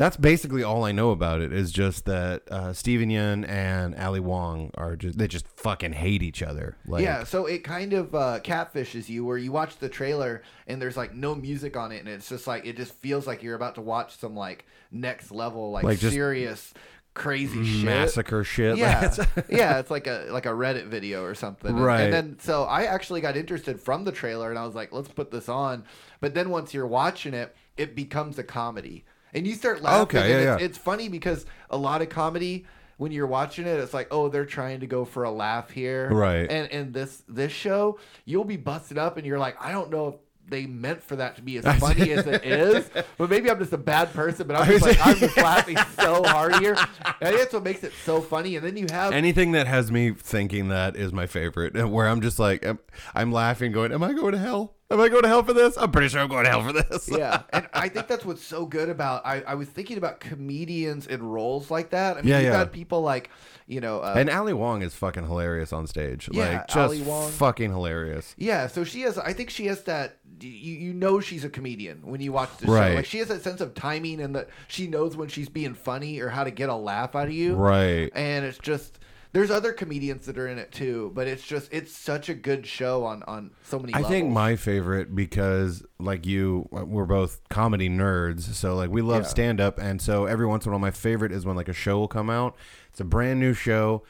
That's basically all I know about it. Is just that uh, Steven Yeun and Ali Wong are just they just fucking hate each other. Like, yeah, so it kind of uh, catfishes you where you watch the trailer and there's like no music on it and it's just like it just feels like you're about to watch some like next level like, Like, serious crazy shit. massacre shit. Yeah, yeah, it's like a like a Reddit video or something, And- Right. And then so I actually got interested from the trailer, and I was like, let's put this on. But then once you're watching it, it becomes a comedy, and you start laughing. Okay, yeah, it's, yeah. it's funny because a lot of comedy. When you're watching it, it's like, oh, they're trying to go for a laugh here, Right. And and this this show, you'll be busted up, and you're like, I don't know if they meant for that to be as funny as it is, but maybe I'm just a bad person. But I'm just like, I'm just laughing so hard here. And that's what makes it so funny. And then you have Anything that has me thinking that is my favorite. and Where I'm just like, am- I'm laughing, going, "Am I going to hell? Am I going to hell for this? I'm pretty sure I'm going to hell for this." yeah, and I think that's what's so good about. I, I was thinking about comedians in roles like that. I mean, Yeah, you've yeah. got people like, you know, uh, And Ali Wong is fucking hilarious on stage. Yeah, like just Ali Wong. fucking hilarious. yeah. So she has. I think she has that. You you know she's a comedian when you watch the Right. show. Like she has that sense of timing and that she knows when she's being funny or how to get a laugh out of you. Right. And it's just. There's other comedians that are in it too, but it's just it's such a good show on on so many. I levels. think my favorite because like you we're both comedy nerds so like we love Yeah. stand up and so every once in a while my favorite is when like a show will come out it's a brand new show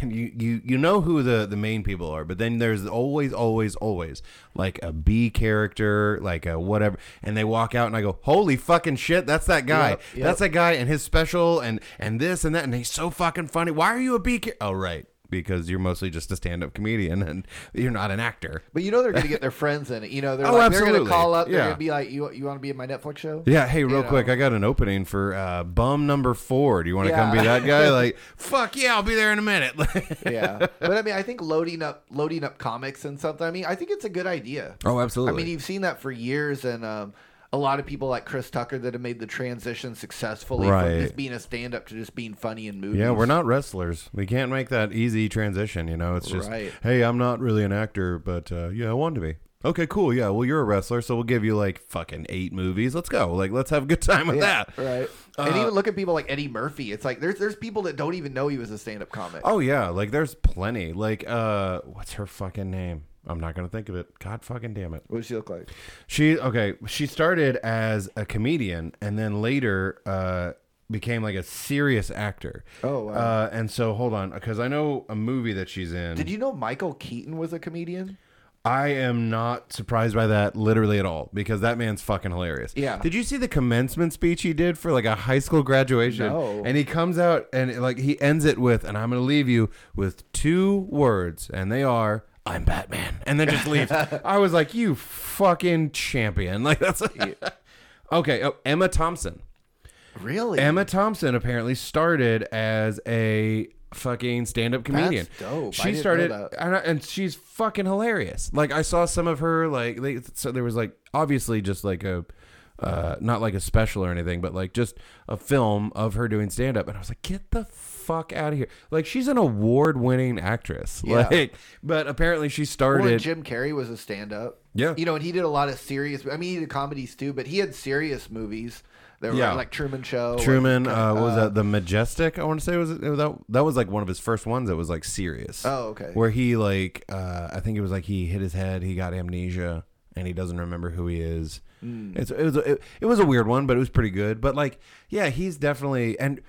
and you you you know who the the main people are but then there's always always always like a B character like a whatever and they walk out and I go holy fucking shit that's that guy. Yep, yep. that's that guy and his special and and this and that and he's so fucking funny. Why are you a B char- oh right because you're mostly just a stand-up comedian and you're not an actor But you know they're gonna get their friends in it. You know they're Oh, like they're gonna call up. They're Yeah. gonna be like, "You you want to be in my Netflix show?" Yeah, hey, real know. quick, I got an opening for uh, bum number four. Do you want to come be that guy? Like, fuck yeah, I'll be there in a minute. yeah. But I mean, I think loading up loading up comics and something. I mean, I think it's a good idea. oh, absolutely. I mean, you've seen that for years, and um, a lot of people like Chris Tucker that have made the transition successfully Right. from just being a stand up to just being funny in movies. yeah, we're not wrestlers. We can't make that easy transition. You know, it's just, Right. hey, I'm not really an actor, but uh, yeah, I want to be. Okay, cool. Yeah, well, you're a wrestler, so we'll give you like fucking eight movies. Let's go. Like, let's have a good time with Yeah, that. right. and Uh, even look at people like Eddie Murphy. It's like there's there's people that don't even know he was a stand up comic. Oh yeah, like there's plenty. Like, uh, what's her fucking name? I'm not gonna think of it. God fucking damn it. What does she look like? She okay. She started as a comedian, and then later, uh, became like a serious actor. Oh, wow. Uh, and so hold on, because I know a movie that she's in. Did you know Michael Keaton was a comedian? I am not surprised by that literally at all because that man's fucking hilarious. Yeah. Did you see the commencement speech he did for like a high school graduation? No. And he comes out and like he ends it with, and I'm going to leave you with two words, and they are, I'm Batman. And then just leaves. I was like, you fucking champion. Like that's. okay. Oh, Emma Thompson. Really? Emma Thompson apparently started as a fucking stand-up comedian. dope. I She started, and, I- and she's fucking hilarious. Like I saw some of her, like they, so there was like obviously just like a, uh, not like a special or anything, but like just a film of her doing stand-up, and I was like, get the fuck out of here! Like she's an award-winning actress. Yeah. Like, but apparently she Or started. Jim Carrey was a stand-up. Yeah. You know, and he did a lot of serious. I mean, he did comedies too, but he had serious movies. That were Yeah. like Truman Show. Truman, and, uh, what was that? The Majestic. I want to say was it, that that was like one of his first ones that was like serious. Oh, okay. where he like uh I think it was like he hit his head, he got amnesia, and he doesn't remember who he is. It's it was a, it, it was a weird one, but it was pretty good. But like, yeah, he's definitely and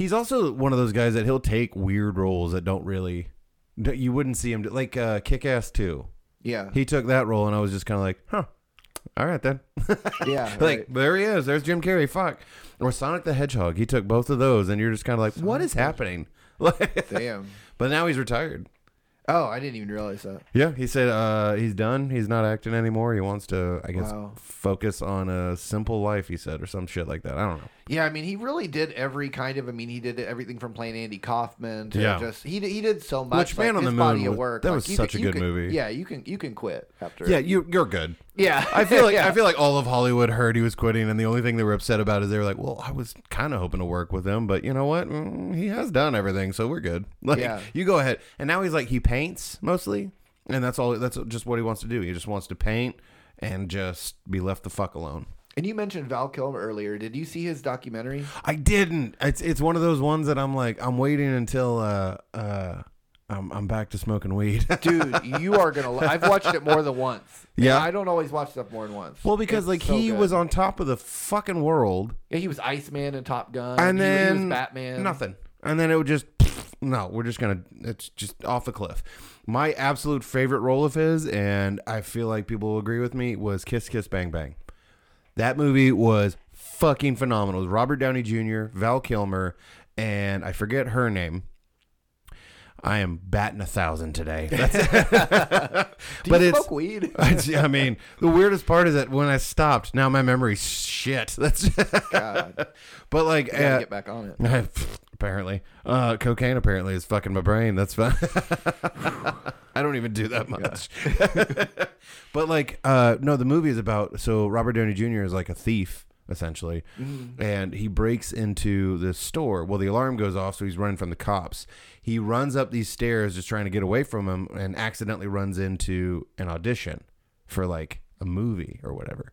he's also one of those guys that he'll take weird roles that don't really that you wouldn't see him do, like uh Kick Ass Two. Yeah. He took that role, and I was just kind of like, huh. All right then. yeah. like right. there he is. There's Jim Carrey. Fuck. Or Sonic the Hedgehog. He took both of those, and you're just kind of like, what is happening? Like, Damn. but now he's retired. Oh, I didn't even realize that. Yeah, he said uh, he's done. He's not acting anymore. He wants to, I guess, Wow. focus on a simple life. He said, or some shit like that. I don't know. Yeah, I mean, he really did every kind of. I mean, he did everything from playing Andy Kaufman to Yeah. just he did, he did so much. Which, Man on the Moon body of was- work. that like, was such can- a good can- movie. Yeah, you can you can quit after. Yeah, you you're good. yeah. I feel like yeah. I feel like all of Hollywood heard he was quitting, and the only thing they were upset about is they were like, "Well, I was kind of hoping to work with him, but you know what? Mm, he has done everything, so we're good. Like, Yeah. you go ahead." And now he's like, he paints mostly, and that's all. That's just what he wants to do. He just wants to paint and just be left the fuck alone. And you mentioned Val Kilmer earlier. Did you see his documentary? I didn't. It's it's one of those ones that I'm like, I'm waiting until uh uh. I'm, I'm back to smoking weed. Dude, you are gonna. lo- I've watched it more than once. Yeah? I don't always watch stuff more than once. well, because It's like so he good. was on top of the fucking world, Yeah, he was Iceman and Top Gun. and He- then he was Batman. Nothing. And then it would just no, we're just gonna it's just off the cliff. My absolute favorite role of his, and I feel like people will agree with me, was Kiss Kiss Bang Bang. That movie was fucking phenomenal. It was Robert Downey Jr., Val Kilmer, and I forget her name. I am batting a thousand today. Do but you it's smoke weed? I, I mean, the weirdest part is that when I stopped, now my memory's shit. That's God, but like uh, get back on it. Apparently, uh, cocaine apparently is fucking my brain. That's fine. I don't even do that much. but like, uh, no, the movie is about so Robert Downey Jr. is like a thief essentially, and he breaks into the store. Well, the alarm goes off, so he's running from the cops. He runs up these stairs just trying to get away from him, and accidentally runs into an audition for like a movie or whatever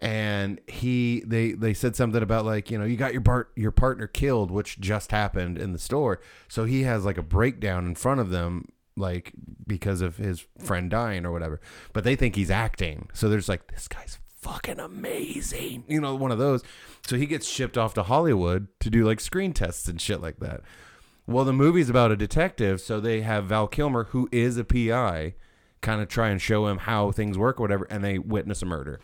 and he they they said something about like you know you got your part your partner killed which just happened in the store. So he has like a breakdown in front of them like because of his friend dying or whatever. But they think he's acting. So there's like this guy's fucking amazing. You know one of those. So he gets shipped off to hollywood to do like screen tests and shit like that. Well the movie's about a detective so they have val kilmer who is a pi kind of try and show him how things work or whatever and they witness a murder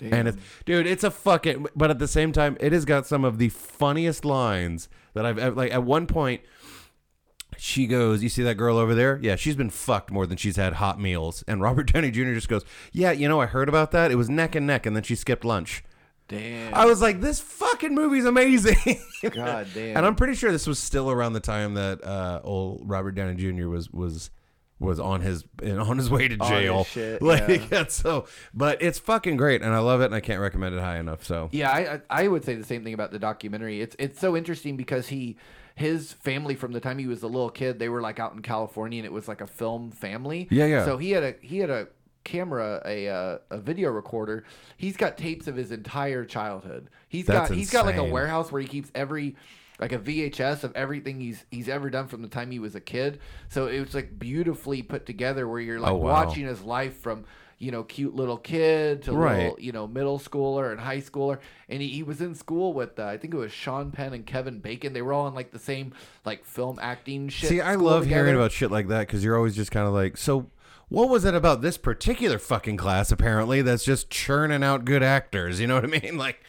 and it's dude, it's a fucking. But at the same time, it has got some of the funniest lines that I've ever. Like at one point, she goes, "You see that girl over there? Yeah, she's been fucked more than she's had hot meals." And Robert Downey Jr. just goes, "Yeah, you know, I heard about that. It was neck and neck, and then she skipped lunch." Damn. I was like, "This fucking movie's amazing." God damn. and I'm pretty sure this was still around the time that uh, old Robert Downey Jr. was was was on his on his way to jail. shit, like yeah. so, but it's fucking great, and I love it, and I can't recommend it high enough. So Yeah, I I I would say the same thing about the documentary. It's it's so interesting because he his family from the time he was a little kid, they were like out in California and it was like a film family. Yeah, yeah. So he had a he had a camera, a uh, a video recorder. He's got tapes of his entire childhood. He's That's got he's got like a warehouse where he keeps every like a VHS of everything he's he's ever done from the time he was a kid. So it was like beautifully put together where you're like Oh, wow. watching his life from you know cute little kid to Right. little you know middle schooler and high schooler, and he, he was in school with uh, I think it was Sean Penn and Kevin Bacon. They were all in like the same like film acting shit. See, I love hearing about shit like that because you're always just kind of like, so what was it about this particular fucking class apparently that's just churning out good actors? You know what I mean? Like,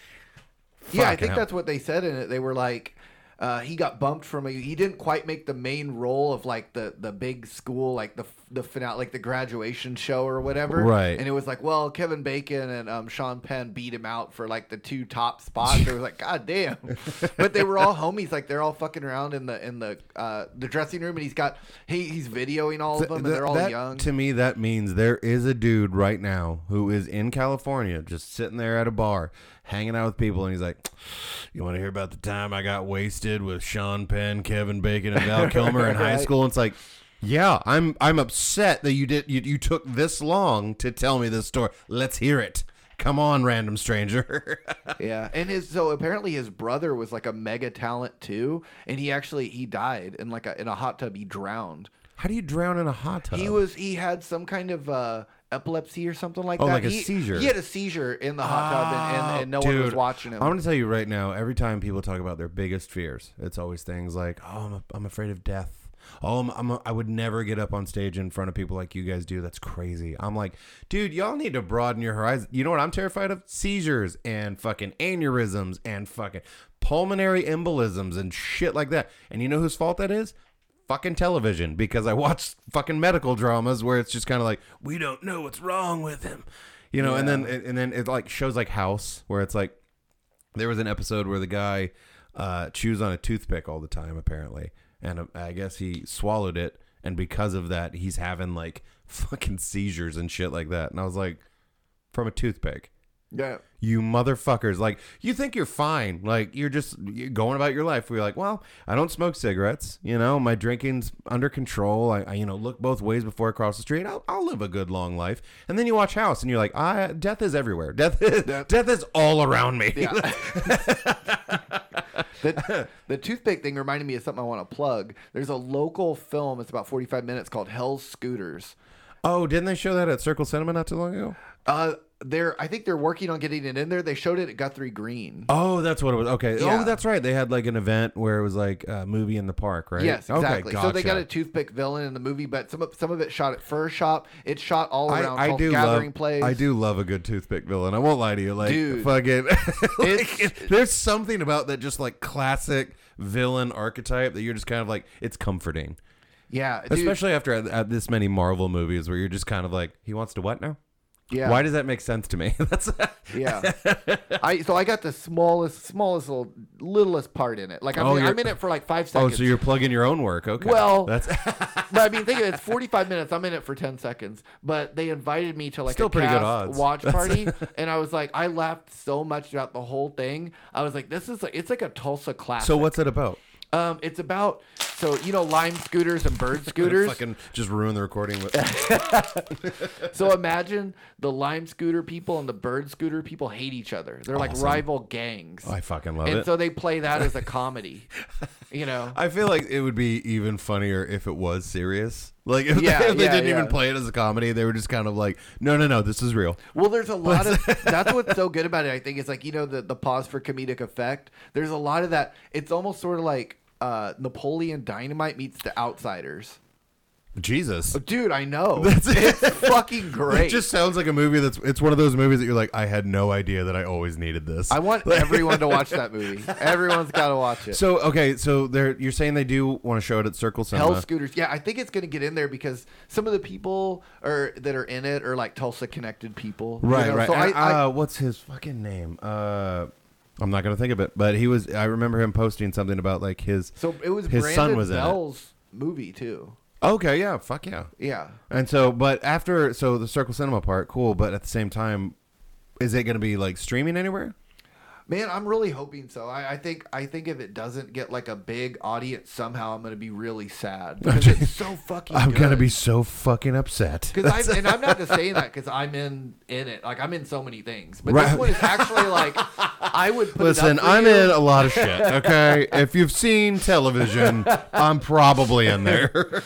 Yeah, I think hell. that's what they said in it. They were like, uh, he got bumped from a. He didn't quite make the main role of like the the big school, like the the finale, like the graduation show or whatever. Right. And it was like, well, Kevin Bacon and um, Sean Penn beat him out for like the two top spots. it was like, god damn. but they were all homies. Like they're all fucking around in the in the uh, the dressing room, and he's got he he's videoing all of them, and Th- they're all that- young. To me, that means there is a dude right now who is in California, just sitting there at a bar, hanging out with people, and he's like, "You want to hear about the time I got wasted with Sean Penn, Kevin Bacon, and Val Kilmer in high Right. school?" And it's like. Yeah, I'm I'm upset that you did you, you took this long to tell me this story. Let's hear it. Come on, random stranger. Yeah, and his so apparently his brother was like a mega talent too, and he actually he died in like a in a hot tub. He drowned. How do you drown in a hot tub? He was he had some kind of uh, epilepsy or something like Oh, that. like a He- seizure. He had a seizure in the hot tub, and, and, and no one was oh, watching him. I'm going to tell you right now. Every time people talk about their biggest fears, it's always things like, "Oh, I'm, I'm afraid of death." Oh, I'm, I'm I would never get up on stage in front of people like you guys do. That's crazy. I'm like, dude, y'all need to broaden your horizon. You know what I'm terrified of? Seizures and fucking aneurysms and fucking pulmonary embolisms and shit like that. And you know whose fault that is? Fucking television because I watch fucking medical dramas where it's just kind of like we don't know what's wrong with him, you know. And then and then it like shows like House where it's like there was an episode where the guy uh, chews on a toothpick all the time, apparently, and uh, I guess he swallowed it, and because of that, he's having like fucking seizures and shit like that. And I was like, from a toothpick. Yeah, You motherfuckers! Like you think you're fine, like you're just you're going about your life. We're like, well, I don't smoke cigarettes. You know, my drinking's under control. I, I you know look both ways before I cross the street. I'll, I'll live a good long life. And then you watch House, and you're like, I death is everywhere. Death is death is all around me. yeah. the, the toothpick thing reminded me of something I want to plug. There's a local film. It's about 45 minutes called Hell's Scooters. Oh, didn't they show that at Circle Cinema not too long ago? Uh, they're I think they're working on getting it in there. They showed it at Guthrie Green. Oh, that's what it was. Okay. Oh, yeah. Oh, that's right. They had like an event where it was like a movie in the park, right? Yes, exactly. Okay, So they got a toothpick villain in the movie, but some of, some of it shot at Fur Shop. It's shot all around I, I do Gathering love. Place. I do love a good toothpick villain. I won't lie to you. Like Dude. fucking. like, it- there's something about that just like classic villain archetype that you're just kind of like it's comforting, Yeah, dude, especially after at, at this many Marvel movies where you're just kind of like he wants to what now? Yeah, Why does that make sense to me? That's yeah. I so I got the smallest, smallest, little, littlest part in it. Like I'm, Oh, in, I'm in it for like five seconds. Oh, so you're plugging your own work? Okay. Well, that's but I mean, think of it. It's 45 minutes. I'm in it for 10 seconds. But they invited me to like Still a pretty good odds. watch party, and I was like, I laughed so much throughout the whole thing. I was like, this is like, it's like a Tulsa classic. so. What's it about? Um, it's about so you know lime scooters and bird scooters. Fucking just ruin the recording. With, So imagine the lime scooter people and the bird scooter people hate each other. They're like rival gangs. I fucking love and it. And so they play that as a comedy. You know. I feel like it would be even funnier if it was serious. Like if, Yeah, they, if they yeah, didn't even play it as a comedy, they were just kind of like, no, no, no, this is real. Well, there's a lot of that's what's so good about it. I think it's like you know the the pause for comedic effect. There's a lot of that. It's almost sort of like uh, Napoleon Dynamite meets The Outsiders. Jesus. Dude, I know. That's it. it's fucking great. It just sounds like a movie that's it's one of those movies that you're like, I had no idea that I always needed this. I want everyone to watch that movie. Everyone's got to watch it. so okay, so they're you're saying they do want to show it at Circle Cinema. Hell scooters. Yeah, I think it's gonna get in there because some of the people are that are in it are like Tulsa connected people. you Right, know? right. So I, And, I, uh, what's his fucking name? Uh I'm not gonna think of it, but he was. I remember him posting something about like his. so it was his Brandon son was in it. Bell's movie too. Okay, yeah, fuck yeah. Yeah. And so, but after, so the Circle Cinema part, cool. But at the same time, is it going to be like streaming anywhere? Man, I'm really hoping so. I, I think I think if it doesn't get like a big audience somehow, I'm gonna be really sad because it's so fucking. I'm good. gonna be so fucking upset. Because and I'm not just saying that because I'm in in it. Like I'm in so many things, but Right. this one is actually like I would put Listen, It up for I'm you. in a lot of shit. Okay, if you've seen television, I'm probably in there.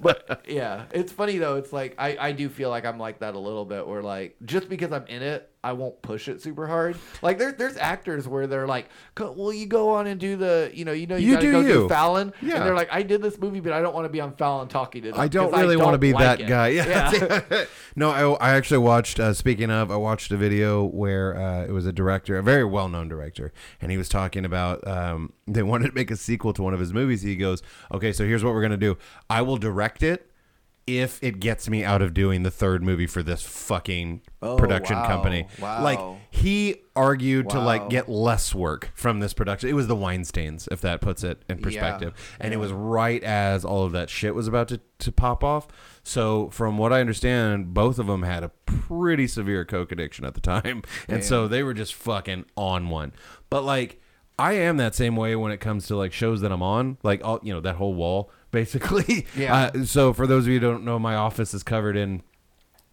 but yeah, it's funny though. It's like I, I do feel like I'm like that a little bit. Where like just because I'm in it, I won't push it super hard. Like there's there's actors where they're like, "Co- well, you go on and do the you know you know you, You gotta do go you. do Fallon, Yeah. and they're like, I did this movie, but I don't want to be on Fallon talking to them. I don't really want to be like that it." guy. Yeah. yeah. no, I, I actually watched. Uh, speaking of, I watched a video where uh, it was a director, a very well-known director, and he was talking about um, they wanted to make a sequel to one of his movies. He goes, "Okay, so here's what we're gonna do. I will direct it." If it gets me out of doing the third movie for this fucking Oh, production wow. company, Wow. like he argued to like get less work from this production. It was the Weinsteins, if that puts it in perspective, and it was right as all of that shit was about to, to pop off. So, from what I understand, both of them had a pretty severe coke addiction at the time, and so they were just fucking on one. But like, I am that same way when it comes to like shows that I'm on, like all you know that whole wall basically. Yeah. Uh, so for those of you who don't know, my office is covered in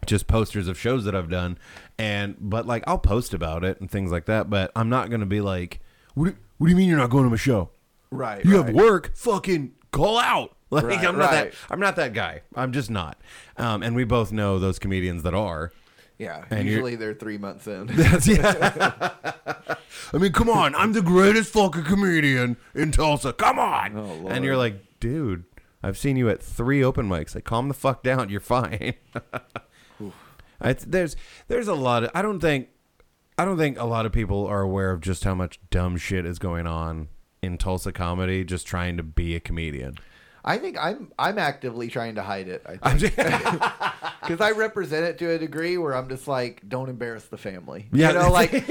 just posters of shows that I've done, and but like I'll post about it and things like that. But I'm not gonna be like, what do, what do you mean you're not going to my show? Right. You right. have work, fucking call out. Like Right, I'm not that. I'm not that guy. I'm just not. Um, and we both know those comedians that are. Yeah. And usually they're three months in. That's yeah. I mean, come on. I'm the greatest fucking comedian in Tulsa. Come on. Oh, and you're like, dude, I've seen you at three open mics. Like, calm the fuck down. You're fine. it's, there's there's a lot of. I don't think I don't think a lot of people are aware of just how much dumb shit is going on in Tulsa comedy. Just trying to be a comedian. I think I'm I'm actively trying to hide it. I think because I represent it to a degree where I'm just like, don't embarrass the family. Yeah. You know, like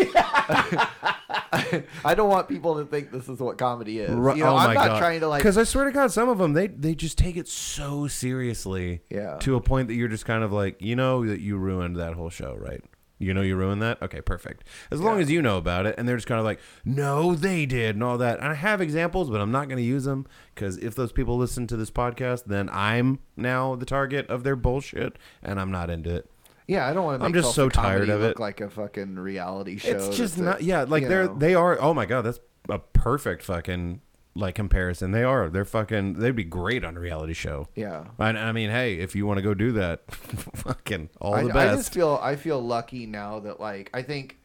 I don't want people to think this is what comedy is. Ru- You know, oh I'm not god! trying to like. because I swear to God, some of them they they just take it so seriously, Yeah. to a point that you're just kind of like, you know, that you ruined that whole show, right? You know, you ruined that. Okay, perfect. As long Yeah. as you know about it, and they're just kind of like, no, they did, and all that. And I have examples, but I'm not going to use them because if those people listen to this podcast, then I'm now the target of their bullshit, and I'm not into it. Yeah, I don't want to. I'm just so tired of look it. Like a fucking reality show. It's just not. Yeah, like they're know. they are. Oh my god, that's a perfect fucking like comparison. They are. They're fucking. They'd be great on a reality show. Yeah. And I mean, hey, if you want to go do that, fucking all I, the best. I just feel I feel lucky now that like I think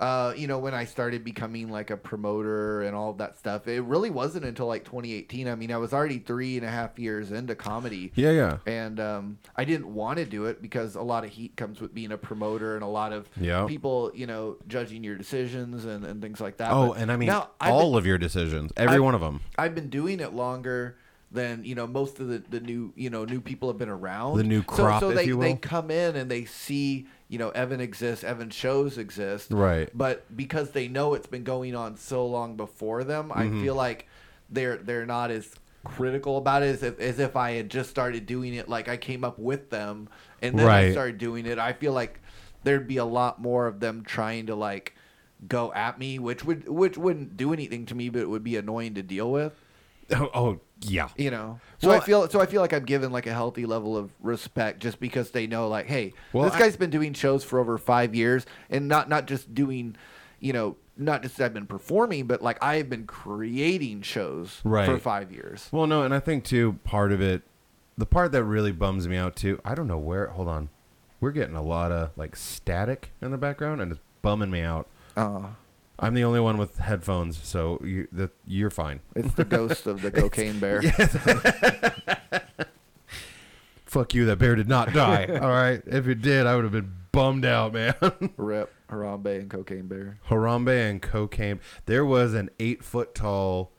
uh, you know, when I started becoming like a promoter and all that stuff, it really wasn't until like 2018. I mean, I was already three and a half years into comedy. yeah, yeah, And um, I didn't want to do it because a lot of heat comes with being a promoter and a lot of Yeah. people, you know, judging your decisions and, and things like that. Oh, But and I mean, now all been- of your decisions, every I- one of them. I've been doing it longer than you know most of the, the new you know new people have been around. The new So- crop, so, if they they come in and they see you know Evan exists, Evan shows exist, Right. But because they know it's been going on so long before them, Mm-hmm. I feel like they're they're not as critical about it as if, as if I had just started doing it like I came up with them and then I Right. started doing it. I feel like there'd be a lot more of them trying to like go at me, which would which wouldn't do anything to me, but it would be annoying to deal with Oh, oh, yeah. you know so Well, i feel so i feel like i'm given like a healthy level of respect just because they know like hey Well, this I- guy's been doing shows for over five years and not not just doing you know not just that i've been performing but like i have been creating shows right. for five years Well, no, and I think too part of it, the part that really bums me out too. I don't know where. Hold on, we're getting a lot of like static in the background, and it's bumming me out. uh, I'm the only one with headphones, so you that you're fine. it's the ghost of the cocaine bear Fuck you, that bear did not die. All right, if it did, I would have been bummed out, man. rip harambe and cocaine bear Harambe and cocaine. There was an eight foot tall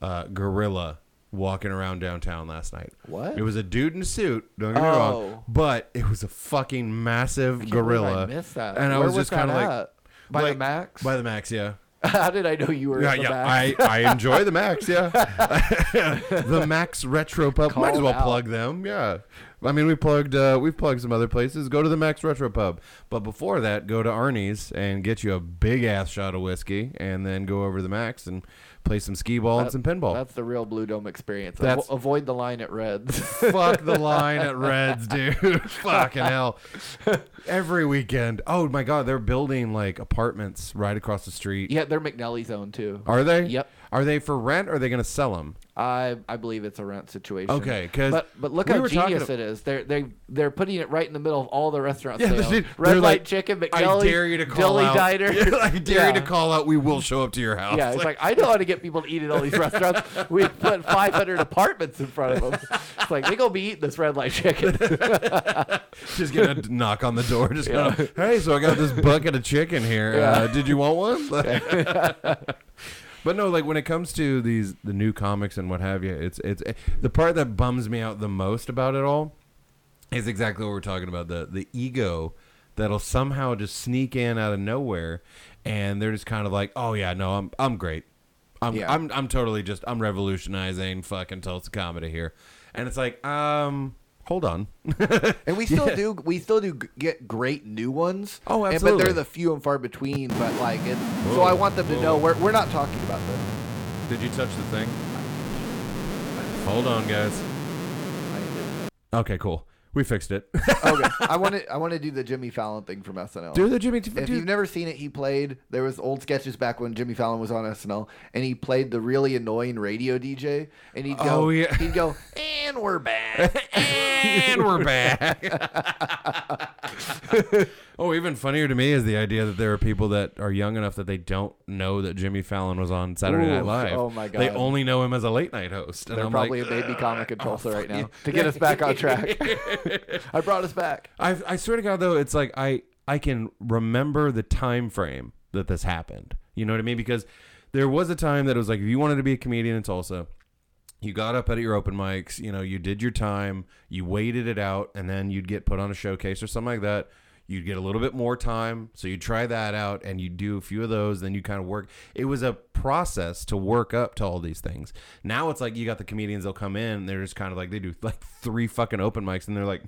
uh, gorilla walking around downtown last night. What? It was a dude in a suit. Don't get me Oh. wrong, but it was a fucking massive gorilla. i missed that And I Where was just that kinda like- at? By like, the max By the max, yeah. how did i know you were Yeah, the yeah. max I, I enjoy the Max, yeah. the Max Retro Pub. Might as well out. plug them, yeah. I mean, we plugged, uh, we've plugged some other places. Go to the Max Retro Pub. But before that, go to Arnie's and get you a big ass shot of whiskey, and then go over to the Max and play some skee ball and some pinball. That's the real Blue Dome experience. Avo- That's- avoid the line at Reds. Fuck the line at Reds, dude. Fucking hell. Every weekend. Oh my god, they're building like apartments right across the street. yeah, they're McNellie's own too. Are they? Yep. Are they for rent or are they going to sell them? I I believe it's a rent situation. Okay, 'cause but but look we how genius it is. They're they they're putting it right in the middle of all the restaurants. Yeah, they they Red Light like, Chicken, I McNellie, dare you to call Dilly out. Diner. I dare you to call out. We will show up to your house. Yeah, it's like I know how to get people to eat at all these restaurants. We put 500 apartments in front of them. It's like they gonna be eating this red light chicken. just gonna knock on the door. Just Yeah. gonna, hey, so I got this bucket of chicken here. Yeah. Uh, did you want one? But no, like when it comes to these the new comics and what have you, it's it's the part that bums me out the most about it all is exactly what we're talking about the the ego that'll somehow just sneak in out of nowhere, and they're just kind of like, oh yeah, no, I'm I'm great. I'm, Yeah. I'm I'm totally just I'm revolutionizing fucking Tulsa comedy here, and it's like um hold on And we still do we still do get great new ones. Oh, and- absolutely. but they're the few and far between. But like, it, so I want them to whoa. know we're we're not talking about them. Did you touch the thing? Hold on, guys. Okay, cool. We fixed it. okay, I want to I want to do the Jimmy Fallon thing from SNL. do the Jimmy. if do- you've never seen it, he played. There was old sketches back when Jimmy Fallon was on SNL, and he played the really annoying radio DJ. And he'd go, Oh, yeah. he'd go, and we're back. and we're back. oh, even funnier to me is the idea that there are people that are young enough that they don't know that Jimmy Fallon was on Saturday Night Live. oh my god! They only know him as a late night host. And They're I'm probably like, a baby comic in oh, Tulsa right now to get us back on track. I brought us back. I I swear to God though, it's like I I can remember the time frame that this happened. You know what I mean? Because there was a time that it was like if you wanted to be a comedian in Tulsa, you got up at your open mics, you know, you did your time, you waited it out, and then you'd get put on a showcase or something like that. You'd get a little bit more time, so you'd try that out, and you'd do a few of those. Then you kind of work. It was a process to work up to all these things. Now it's like you got the comedians; they'll come in, they're just kind of like they do like three fucking open mics, and they're like,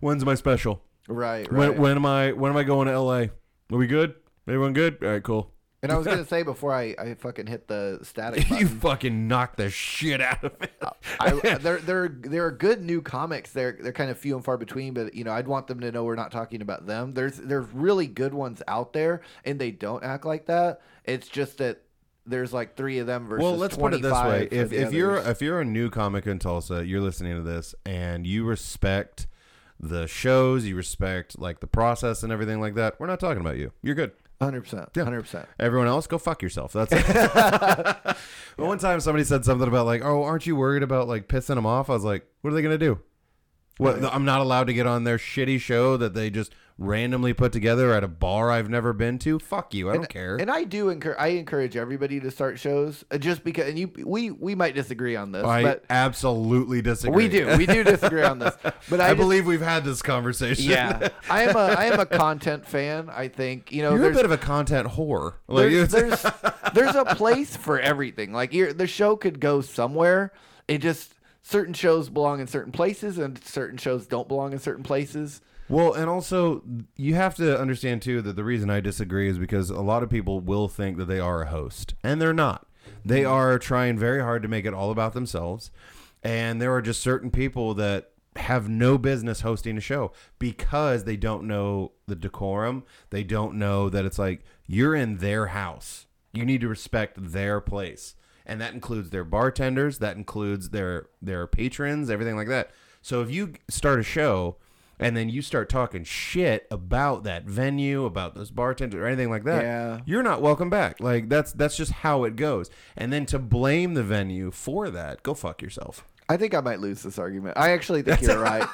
"When's my special? Right, right. When, when am I? When am I going to L.A.? Are we good? Everyone good? All right, cool. And I was gonna say before I, I fucking hit the static you fucking knocked the shit out of it. Uh, I, uh, there, there, there are good new comics. They're, they're kind of few and far between, but you know, I'd want them to know we're not talking about them. There's, there's really good ones out there, and they don't act like that. It's just that there's like three of them versus. well, let's put it this way: 25 for if if you're if you're a new comic in Tulsa, you're listening to this, and you respect the shows, you respect like the process and everything like that. We're not talking about you. You're good. Hundred percent, Yeah. hundred percent. Everyone else, go fuck yourself. That's it. One time somebody said something about like, "Oh, aren't you worried about like pissing them off?" I was like, "What are they gonna do? What? Right. I'm not allowed to get on their shitty show that they just randomly put together at a bar I've never been to? Fuck you. I don't care." And I do encourage, I encourage everybody to start shows, uh, just because. And you, we, we might disagree on this, I absolutely disagree. we do, we do disagree on this. But I, I, just- believe we've had this conversation. yeah, I am a, I am a content fan. I think you know, You're a bit of a content whore. Like, there's, there's there's a place for everything. Like the show could go somewhere. It just certain shows belong in certain places, and certain shows don't belong in certain places. Well, and also you have to understand too that the reason I disagree is because a lot of people will think that they are a host, and they're not. They mm-hmm. are trying very hard to make it all about themselves, and there are just certain people that have no business hosting a show because they don't know the decorum. They don't know that it's like you're in their house. You need to respect their place. And that includes their bartenders, that includes their their patrons, everything like that. So if you start a show and then you start talking shit about that venue, about those bartenders or anything like that, Yeah. you're not welcome back. Like that's that's just how it goes. And then to blame the venue for that, go fuck yourself. I think I might lose this argument. I actually think you're right.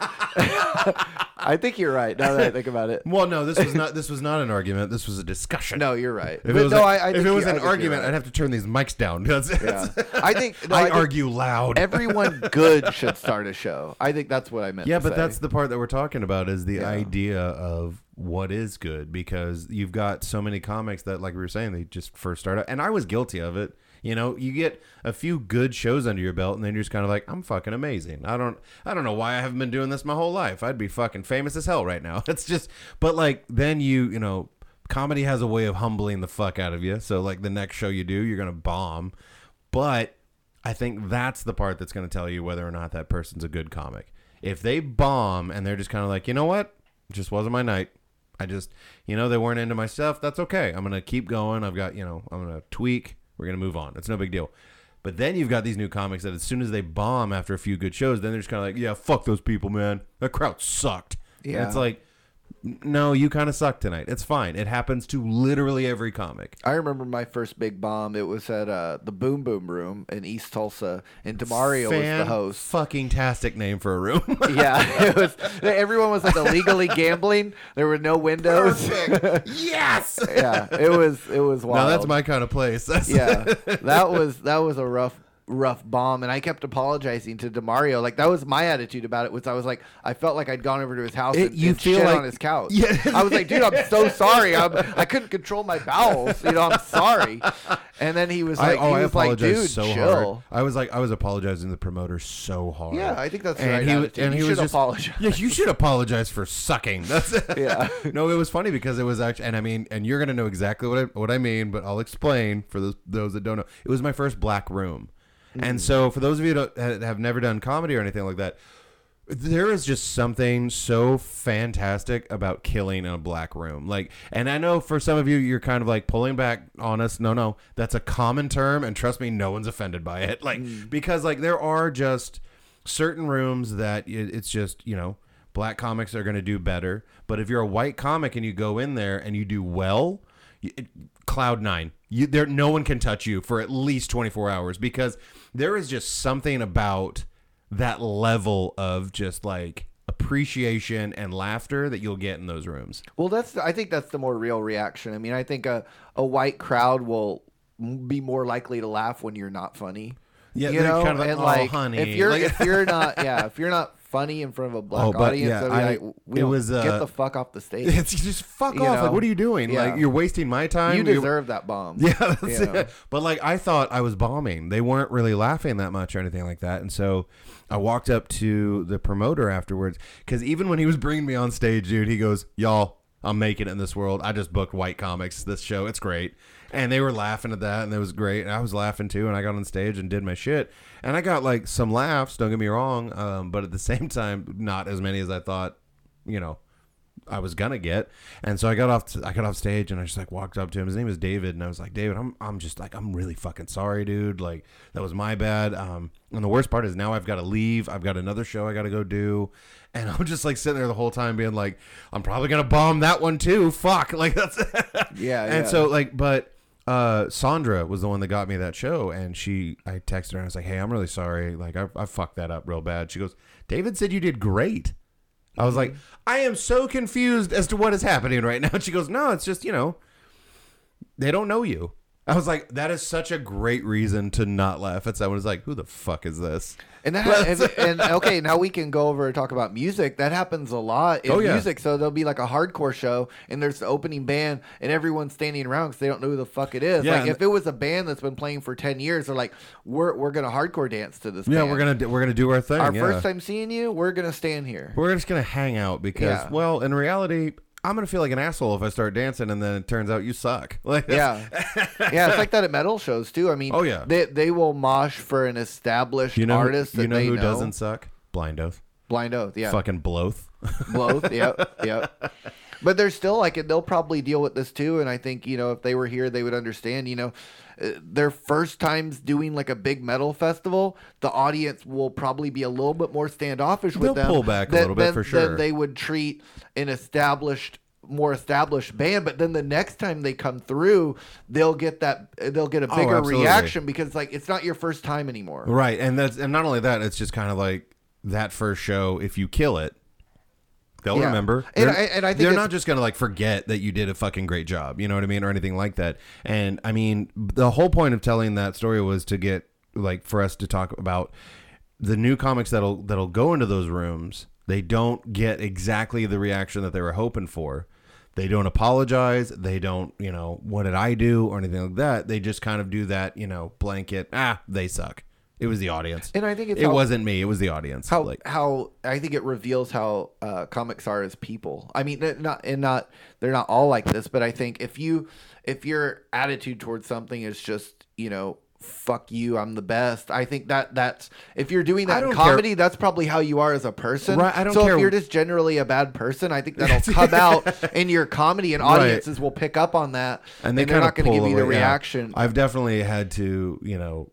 I think you're right. Now that I think about it. Well, no, this was not this was not an argument. This was a discussion. No, you're right. If But it was, no, a- I, I if it was you- I an argument, right. I'd have to turn these mics down. That's, Yeah. I think no, I, think argue loud. Everyone good should start a show. I think that's what I meant. yeah, but say. that's the part that we're talking about is the Yeah. idea of what is good because you've got so many comics that, like we were saying, they just first start out, and I was guilty of it. You know, you get a few good shows under your belt, and then you're just kind of like, I'm fucking amazing. I don't, I don't know why I haven't been doing this my whole life. I'd be fucking famous as hell right now. It's just, but like then you, you know, comedy has a way of humbling the fuck out of you. So like the next show you do, you're gonna bomb. But I think that's the part that's to tell you whether or not that person's a good comic. If they bomb and they're just kind of like, you know what, just wasn't my night. I just, you know, they weren't into my stuff. That's okay. I'm gonna keep going. I've got, you know, I'm gonna tweak. We're gonna move on. It's no big deal. But then you've got these new comics that as soon as they bomb after a few good shows, then they're just kind of like, yeah, fuck those people, man. That crowd sucked. And Yeah. it's like, no, you kind of suck tonight. It's fine. It happens to literally every comic. I remember my first big bomb. It was at uh, the Boom Boom Room in East Tulsa, and Demario was the host. Fucking tastic name for a room. yeah, it was. Everyone was like illegally gambling. There were no windows. Perfect. yes. yeah, it was. It was wild. No, that's my kind of place. That's yeah, that was that was a rough rough bomb and I kept apologizing to Demario. Like that was my attitude about it was I was like I felt like I'd gone over to his house It- and, you and feel shit like- on his couch. Yeah. I was like, dude, I'm so sorry. I'm, I couldn't control my bowels. You know, I'm sorry. And then he was I, like, oh, he I was like, so chill. hard. I was like, I was apologizing to the promoter so hard. Yeah, I think that's and right he, attitude. and You he was should just, apologize. Yeah, you should apologize for sucking. That's Yeah. no, it was funny because it was actually, and I mean, and you're gonna know exactly what I, what I mean, but I'll explain for those those that don't know. It was my first black room, Mm. and so for those of you that have never done comedy or anything like that. There is just something so fantastic about killing in a black room. Like, and I know for some of you, you're kind of like pulling back on us. No, no, that's a common term, and trust me, no one's offended by it. Like, because like there are just certain rooms that it's just you know black comics are going to do better. But if you're a white comic and you go in there and you do well, it, cloud nine. You there, no one can touch you for at least 24 hours because there is just something about that level of just like appreciation and laughter that you'll get in those rooms. Well, that's I think that's the more real reaction. I mean, I think a a white crowd will be more likely to laugh when you're not funny. Yeah, you know, kind of like, and "Oh, like honey." if you're Like- if you're not yeah if you're not funny in front of a black Oh, but audience, yeah, I- like, we it was, uh, get the fuck off the stage. It's just fuck You off. know? Like, what are you doing? Yeah. Like, you're wasting my time. you You're- deserve that bomb. Yeah, that's You know? it. But like I thought I was bombing. They weren't really laughing that much or anything like that. And so I walked up to the promoter afterwards because even when he was bringing me on stage, dude, he goes, "Y'all, I'm making it in this world. I just booked White Comics this show. It's great." And they were laughing at that, and it was great. And I was laughing too. And I got on stage and did my shit, and I got like some laughs. Don't get me wrong, um, but at the same time, not as many as I thought. You know, I was gonna get. And so I got off I got off stage and I just like walked up to him. His name is David and I was like, David, I'm I'm just like I'm really fucking sorry, dude. Like that was my bad. Um and the worst part is now I've got to leave. I've got another show I got to go do. And I'm just like sitting there the whole time being like, I'm probably gonna bomb that one too. Fuck. Like that's Yeah, And yeah. so like but uh, Sandra was the one that got me that show, and she, I texted her and I was like, "Hey, I'm really sorry. Like, I, I fucked that up real bad." She goes, "David said you did great." I was like, I am so confused as to what is happening right now. She goes, No, it's just, you know, they don't know you. I was like, that is such a great reason to not laugh at someone. It's like, who the fuck is this? And that and, and okay, now we can go over and talk about music. That happens a lot in Oh, yeah. music. So there'll be like a hardcore show, and there's the opening band, and everyone's standing around because they don't know who the fuck it is. Yeah, like if it was a band that's been playing for ten years, they're like, we're we're gonna hardcore dance to this. Yeah, band. we're gonna we're gonna do our thing. Our yeah. first time seeing you, we're gonna stand here. We're just gonna hang out because, well, in reality, I'm gonna feel like an asshole if I start dancing and then it turns out you suck. Like, Yeah, yeah, it's like that at metal shows too. I mean, Oh, yeah. they they will mosh for an established you know, who- artist. you that know who know. doesn't suck? Blind Oath. Blind Oath, yeah, Fucking Bloth. both. yep, yep. But they're still like they'll probably deal with this too. And I think you know if they were here, they would understand. You know, their first times doing like a big metal festival, the audience will probably be a little bit more standoffish with They'll them. pull back a than- little bit than- for than sure. they would treat an established more established band but then the next time they come through they'll get that they'll get a Oh, bigger absolutely. reaction because like it's not your first time anymore Right, and that's and not only that, it's just kind of like that first show. If you kill it, they'll Yeah. remember. And I- and I think they're not just gonna like forget that you did a fucking great job. You know what I mean, or anything like that. And I mean, the whole point of telling that story was to get like for us to talk about the new comics that'll that'll go into those rooms. They don't get exactly the reaction that they were hoping for. They don't apologize. They don't, you know, what did I do or anything like that. They just kind of do that, you know, blanket. Ah, they suck. It was the audience. and i think it's It how- wasn't me. It was the audience. how like, how I think it reveals how uh, comics are as people. I mean, not and not they're not all like this, but I think if you if your attitude towards something is just you know fuck you i'm the best i think that that's if you're doing that in don't care- comedy that's probably how you are as a person Right, I don't so care- if you're just generally a bad person i think that'll come out in your comedy and Right. audiences will pick up on that and they they're not going to give you the away, yeah. reaction I've definitely had to, you know,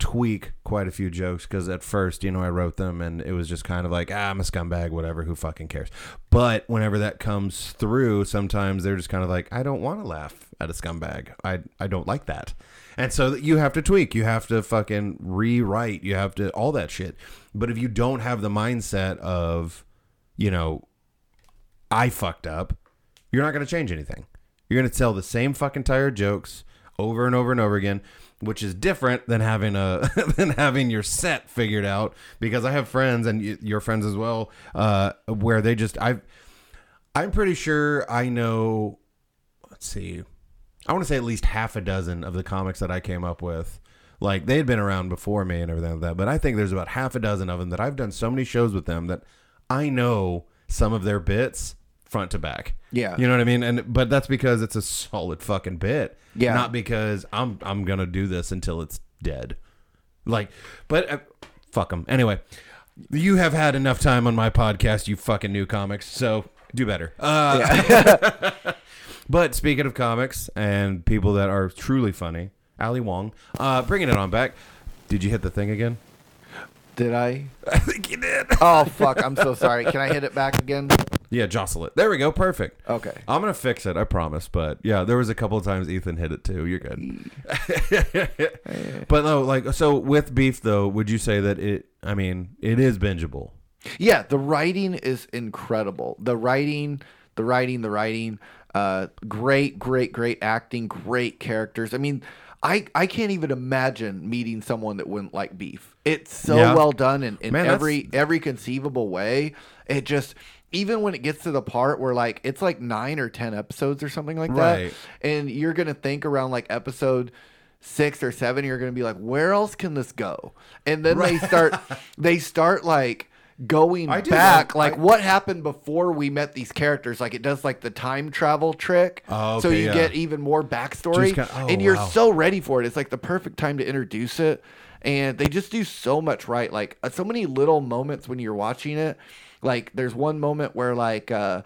tweak quite a few jokes because at first, you know, I wrote them and it was just kind of like, ah, I'm a scumbag, whatever, who fucking cares. But whenever that comes through, sometimes they're just kind of like, I don't want to laugh at a scumbag. I I don't like that. And so you have to tweak. You have to fucking rewrite. You have to all that shit. But if you don't have the mindset of, you know, I fucked up, you're not going to change anything. You're going to tell the same fucking tired jokes over and over and over again, which is different than having a than having your set figured out. Because I have friends and y- your friends as well, uh, where they just I've I'm pretty sure I know. Let's see, I want to say at least half a dozen of the comics that I came up with. Like they had been around before me and everything like that, but I think there's about half a dozen of them that I've done so many shows with them that I know some of their bits front to back. Yeah. you know what I mean. And but that's because it's a solid fucking bit. Yeah. not because I'm I'm gonna do this until it's dead. Like, but uh, fuck them anyway. You have had enough time on my podcast, you fucking new comics. So do better. Uh, but speaking of comics and people that are truly funny, Ali Wong, uh, bringing it on back. Did you hit the thing again? did i I think you did. oh fuck i'm so sorry can i hit it back again Yeah, jostle it. There we go. Perfect. okay I'm gonna fix it. I promise. But yeah, there was a couple of times Ethan hit it too. You're good. but no, like so with beef though, would you say that it? I mean, it is bingeable. Yeah, the writing is incredible. The writing, the writing, the writing. Uh, great, great, great acting. Great characters. I mean, I I can't even imagine meeting someone that wouldn't like beef. It's so Yeah. well done in, in Man, that's- every every conceivable way. It just even when it gets to the part where like it's like nine or ten episodes or something like Right. that, and you're gonna think around like episode six or seven, you're gonna be like, where else can this go? And then they start they start like going back love- like I- what happened before we met these characters like it does like the time travel trick Oh, so you yeah. get even more backstory oh, and you're wow. so ready for it it's like the perfect time to introduce it and they just do so much right like uh, so many little moments when you're watching it like there's one moment where like uh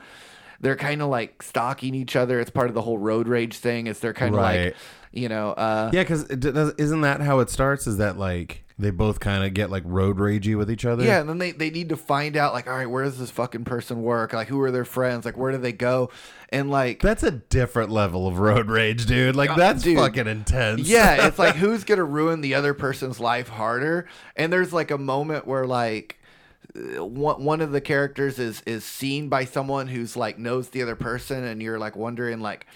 they're kind of like stalking each other it's part of the whole road rage thing is they're kind of Right. like you know uh Yeah, because isn't that how it starts? Is that like they both kind of get like road ragey with each other? Yeah, and then they, they need to find out like, all right, where does this fucking person work? Like, who are their friends? Like, where do they go? And like, That's a different level of road rage, dude. Like that's dude. fucking intense. yeah, it's like who's gonna ruin the other person's life harder? And there's like a moment where like one one of the characters is is seen by someone who's like knows the other person, and you're like wondering like,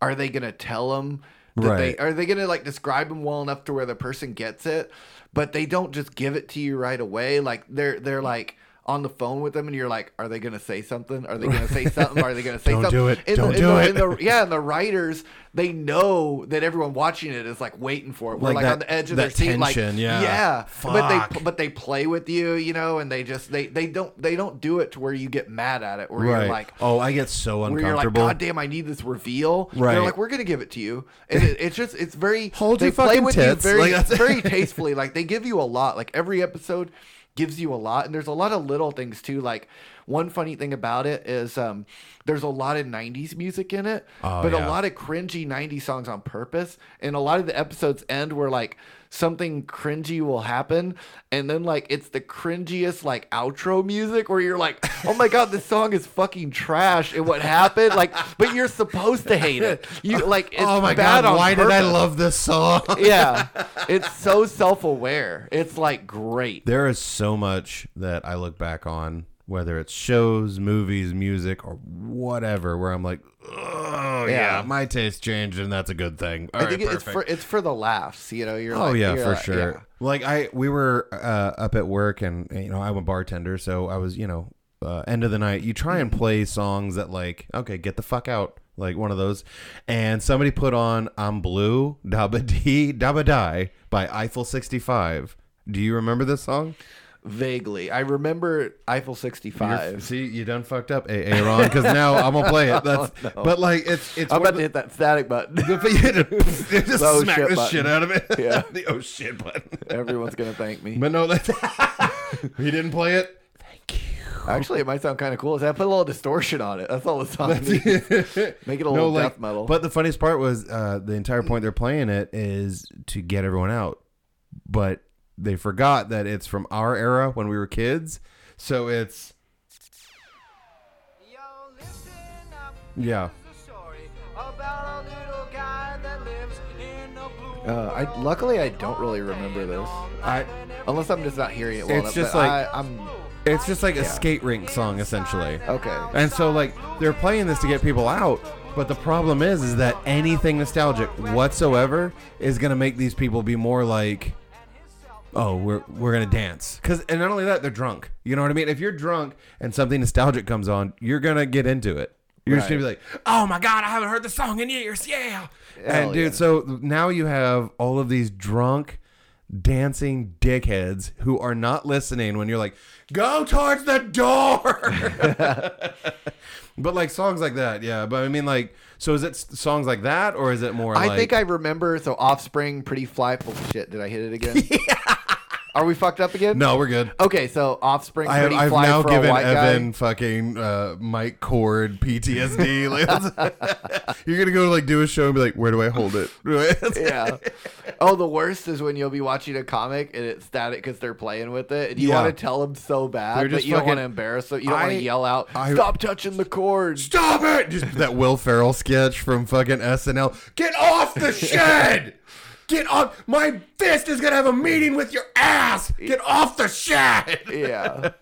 are they gonna tell them? That Right. they, are they gonna like describe them well enough to where the person gets it? But they don't just give it to you right away. Like they're they're like on the phone with them, and you're like, are they gonna say something? Are they gonna say something? Are they gonna say Don't something? do it. And Don't the, do it. the- yeah, and the writers they know that everyone watching it is like waiting for it. We're Like like, that- on the edge of their seat, like tension, yeah. yeah. But they but they play with you, you know, and they just they they don't they don't do it to where you get mad at it, where Right. you're like. oh, I get so Where you're like, uncomfortable. God damn, I need this reveal. Right. They're like, we're gonna give it to you, and it, it's just, it's very. Hold they your play fucking with tits. you very, Like, very tastefully. Like they give you a lot. Like every episode gives you a lot, and there's a lot of little things too. Like one funny thing about it is, um, there's a lot of '90s music in it, Oh, but yeah. a lot of cringy '90s songs on purpose, and a lot of the episodes end where like something cringy will happen and then like it's the cringiest like outro music where you're like oh my god this song is fucking trash and what happened? Like but you're supposed to hate it. You like it's oh my bad god, why did I love this song? yeah. It's so self-aware. It's like great. There is so much that I look back on, whether it's shows, movies, music, or whatever, where I'm like, oh yeah, Yeah. my taste changed, and that's a good thing. All i right, think it's for it's for the laughs you know you're Oh like, yeah, you're for like- sure. yeah. Like I, we were uh, up at work, and you know, I'm a bartender, so I was, you know, uh, end of the night. You try and play songs that like, okay, get the fuck out, like one of those. And somebody put on "I'm Blue," "Dabba Dee," "Dabba Die" by Eiffel 65. Do you remember this song? Vaguely, I remember Eiffel You're- 65. See, you done fucked up, A- Aaron, because now I'm gonna play it. That's, Oh, no. but like it's it's I'm one about to of hit that static button. the, the, just Oh, smack shit the button. shit out of it. Yeah. the oh shit button. Everyone's gonna thank me. But no, that's he didn't play it. Thank you. Actually, it might sound kind of cool. Is I put a little distortion on it. That's all the song needs. Make it a little death metal. But the funniest part was uh, the entire point they're playing it is to get everyone out, but they forgot that it's from our era when we were kids. So it's Yo, listen up. yeah. Here's a story about a little guy that lives in a blue Uh, I luckily I don't really remember this, I unless I'm just not hearing it well It's enough. just like- I, I'm it's just like a skate rink song essentially. okay. And so like they're playing this to get people out, but the problem is is that anything nostalgic whatsoever is going to make these people be more like oh, we're we're going to dance. Cuz and not only that, they're drunk. You know what I mean? If you're drunk and something nostalgic comes on, you're going to get into it. You're just going to be like, "Oh my god, I haven't heard the song in years." Yeah. and Hell dude, yeah. so now you have all of these drunk dancing dickheads who are not listening when you're like, go towards the door. but like songs like that, yeah. But I mean, like, so is it s- songs like that, or is it more I like? think I remember. So Offspring, pretty fly. Oh shit! Did I hit it again? Are we fucked up again? no, we're good. Okay, so Offspring, I have, I've fly now for a given white Evan guy. fucking uh, Mike Cord PTSD. Like, that's- you're gonna go like do a show and be like, where do I hold it? yeah. Oh, the worst is when you'll be watching a comic and it's static because they're playing with it, and you Yeah. want to tell them so bad, They're but just you don't want fucking- to embarrass them. You don't want I- to yell out, I- "Stop touching the cord!" Stop it! Just that Will Ferrell sketch from fucking SNL. Get off the shed! Get off! My fist is gonna have a meeting with your ass. Get off the shed! Yeah.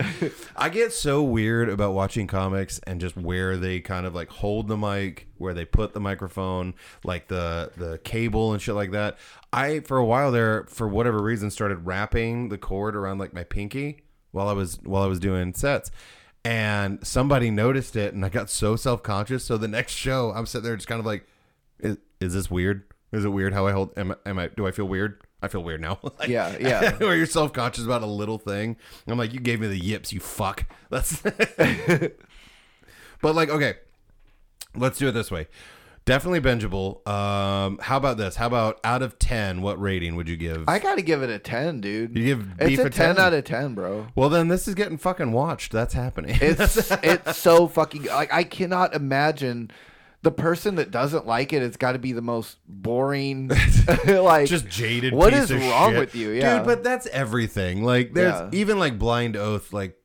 I get so weird about watching comics and just where they kind of like hold the mic, where they put the microphone, like the the cable and shit like that. I for a while there, for whatever reason, started wrapping the cord around like my pinky while I was while I was doing sets. And somebody noticed it, and I got so self conscious. So the next show, I'm sitting there just kind of like, is, is this weird? Is it weird how I hold? Am, I- am I? Do I feel weird? I feel weird now. Like, Yeah, yeah. where you're self conscious about a little thing. I'm like, you gave me the yips, you fuck. That's. but like, okay, let's do it this way. Definitely bingeable. Um, how about this? How about out of ten, what rating would you give? I gotta give it a ten, dude. You give it's Beef a a 10, 10? out of ten, bro. well, then this is getting fucking watched. That's happening. It's it's so fucking like I cannot imagine the person that doesn't like it. It's got to be the most boring, like just jaded. What is wrong shit. with you? Yeah. dude. But that's everything. Like, there's Yeah. even like Blind Oath. Like,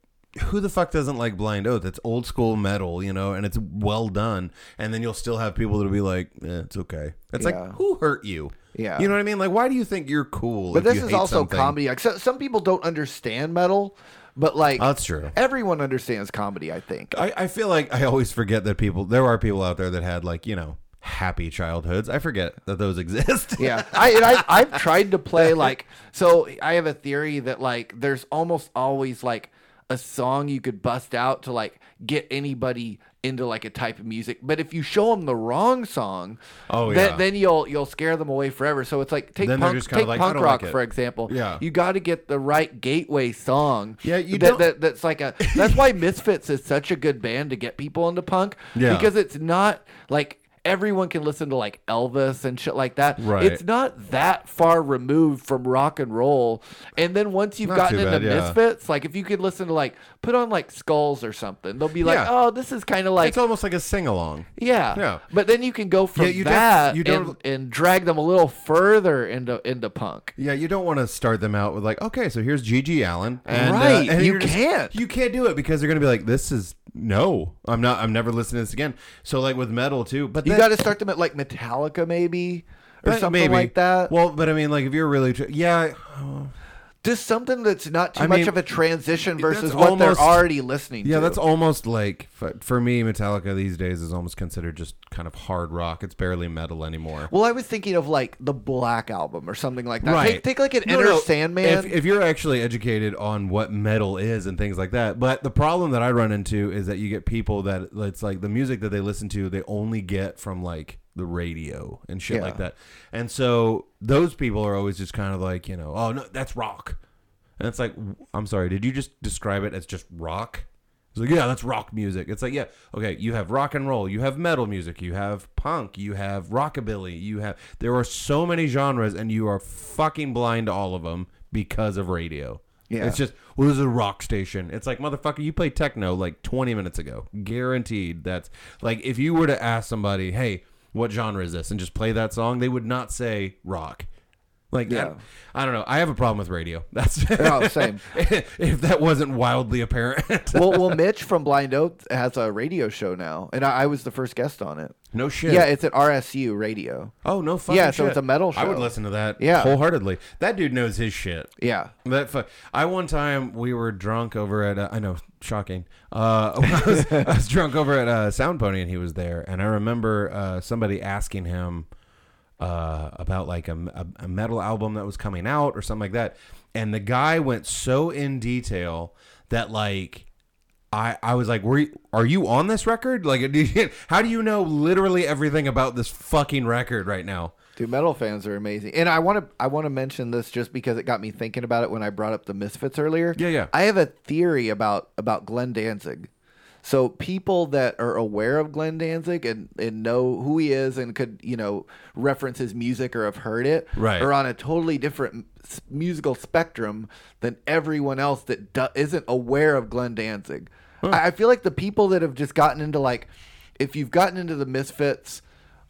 who the fuck doesn't like Blind Oath? It's old school metal, you know, and it's well done. And then you'll still have people that'll be like, eh, "It's okay." It's Yeah. like, who hurt you? Yeah. you know what I mean. Like, why do you think you're cool? But this is also something? comedy. Like so, some people don't understand metal, but like that's true. everyone understands comedy. I think. I, I feel like I always forget that people. There are people out there that had like you know happy childhoods. I forget that those exist. Yeah, I, and I I've tried to play like so. I have a theory that like there's almost always like a song you could bust out to like get anybody into like a type of music. But if you show them the wrong song, Oh, then, yeah. then you'll you'll scare them away forever. So it's like take Then punk, take like, punk rock like for example. Yeah. you got to get the right gateway song. Yeah, you that, that that's like a that's why Misfits is such a good band to get people into punk. Yeah. because it's not like. Everyone can listen to like Elvis and shit like that. Right. It's not that far removed from rock and roll. And then once you've Not gotten into bad, yeah. Misfits, like if you could listen to like put on like Skulls or something, they'll be like, Yeah. "Oh, this is kind of like it's almost like a sing along. yeah. Yeah. But then you can go from Yeah, you that you don't- and, and drag them a little further into into punk. Yeah, you don't want to start them out with like, okay, so here's GG Allin, and, uh, Right, and you you're just- can't. you can't do it because they're gonna be like, this is no, I'm not, I'm never listening to this again. So like with metal too, but You then- got to start them at like Metallica maybe or something maybe. like that. Well, but I mean, like if you're really, tr- yeah, Just something that's not too I much mean, of a transition versus what almost- they're already listening yeah, to. that's almost like for, me, Metallica these days is almost considered just kind of hard rock. It's barely metal anymore. Well, I was thinking of like the Black album or something like that. Right. Take, take like an No, Enter no, Sandman. If, if you're actually educated on what metal is and things like that, but the problem that I run into is that you get people that it's like the music that they listen to, they only get from like the radio and shit like that, and so those people are always just kind of like you know, oh no, that's rock. And it's like, I'm sorry, did you just describe it as just rock? It's like, yeah, that's rock music. It's like, yeah, okay, you have rock and roll, you have metal music, you have punk, you have rockabilly, you have. There are so many genres, and you are fucking blind to all of them because of radio. Yeah. It's just, well, this is a rock station. It's like, motherfucker, you played techno like 20 minutes ago. Guaranteed. That's like, if you were to ask somebody, hey, what genre is this? And just play that song, they would not say rock. Like, Yeah. I, I don't know. I have a problem with radio. That's Oh, same. if that wasn't wildly apparent. well, well, Mitch from Blind Oak has a radio show now, and I, I was the first guest on it. no shit. Yeah, it's at RSU Radio. oh no. Fucking Yeah, so shit. it's a metal show. I would listen to that. Yeah. wholeheartedly. That dude knows his shit. Yeah, That fu- I one time we were drunk over at uh, I know shocking. Uh, I, was, I was drunk over at uh, Sound Pony and he was there, and I remember uh, somebody asking him uh, about like a, a, a metal album that was coming out or something like that, and the guy went so in detail that like. I, I was like, Were you, are you on this record? Like, do you- how do you know literally everything about this fucking record right now? dude, metal fans are amazing. And I want to I want to mention this just because it got me thinking about it when I brought up the Misfits earlier. Yeah, yeah. I have a theory about about Glenn Danzig. So people that are aware of Glenn Danzig and, and know who he is and could you know reference his music or have heard it Right. are on a totally different musical spectrum than everyone else that do- isn't aware of Glenn Danzig. I, I feel like the people that have just gotten into like if you've gotten into the Misfits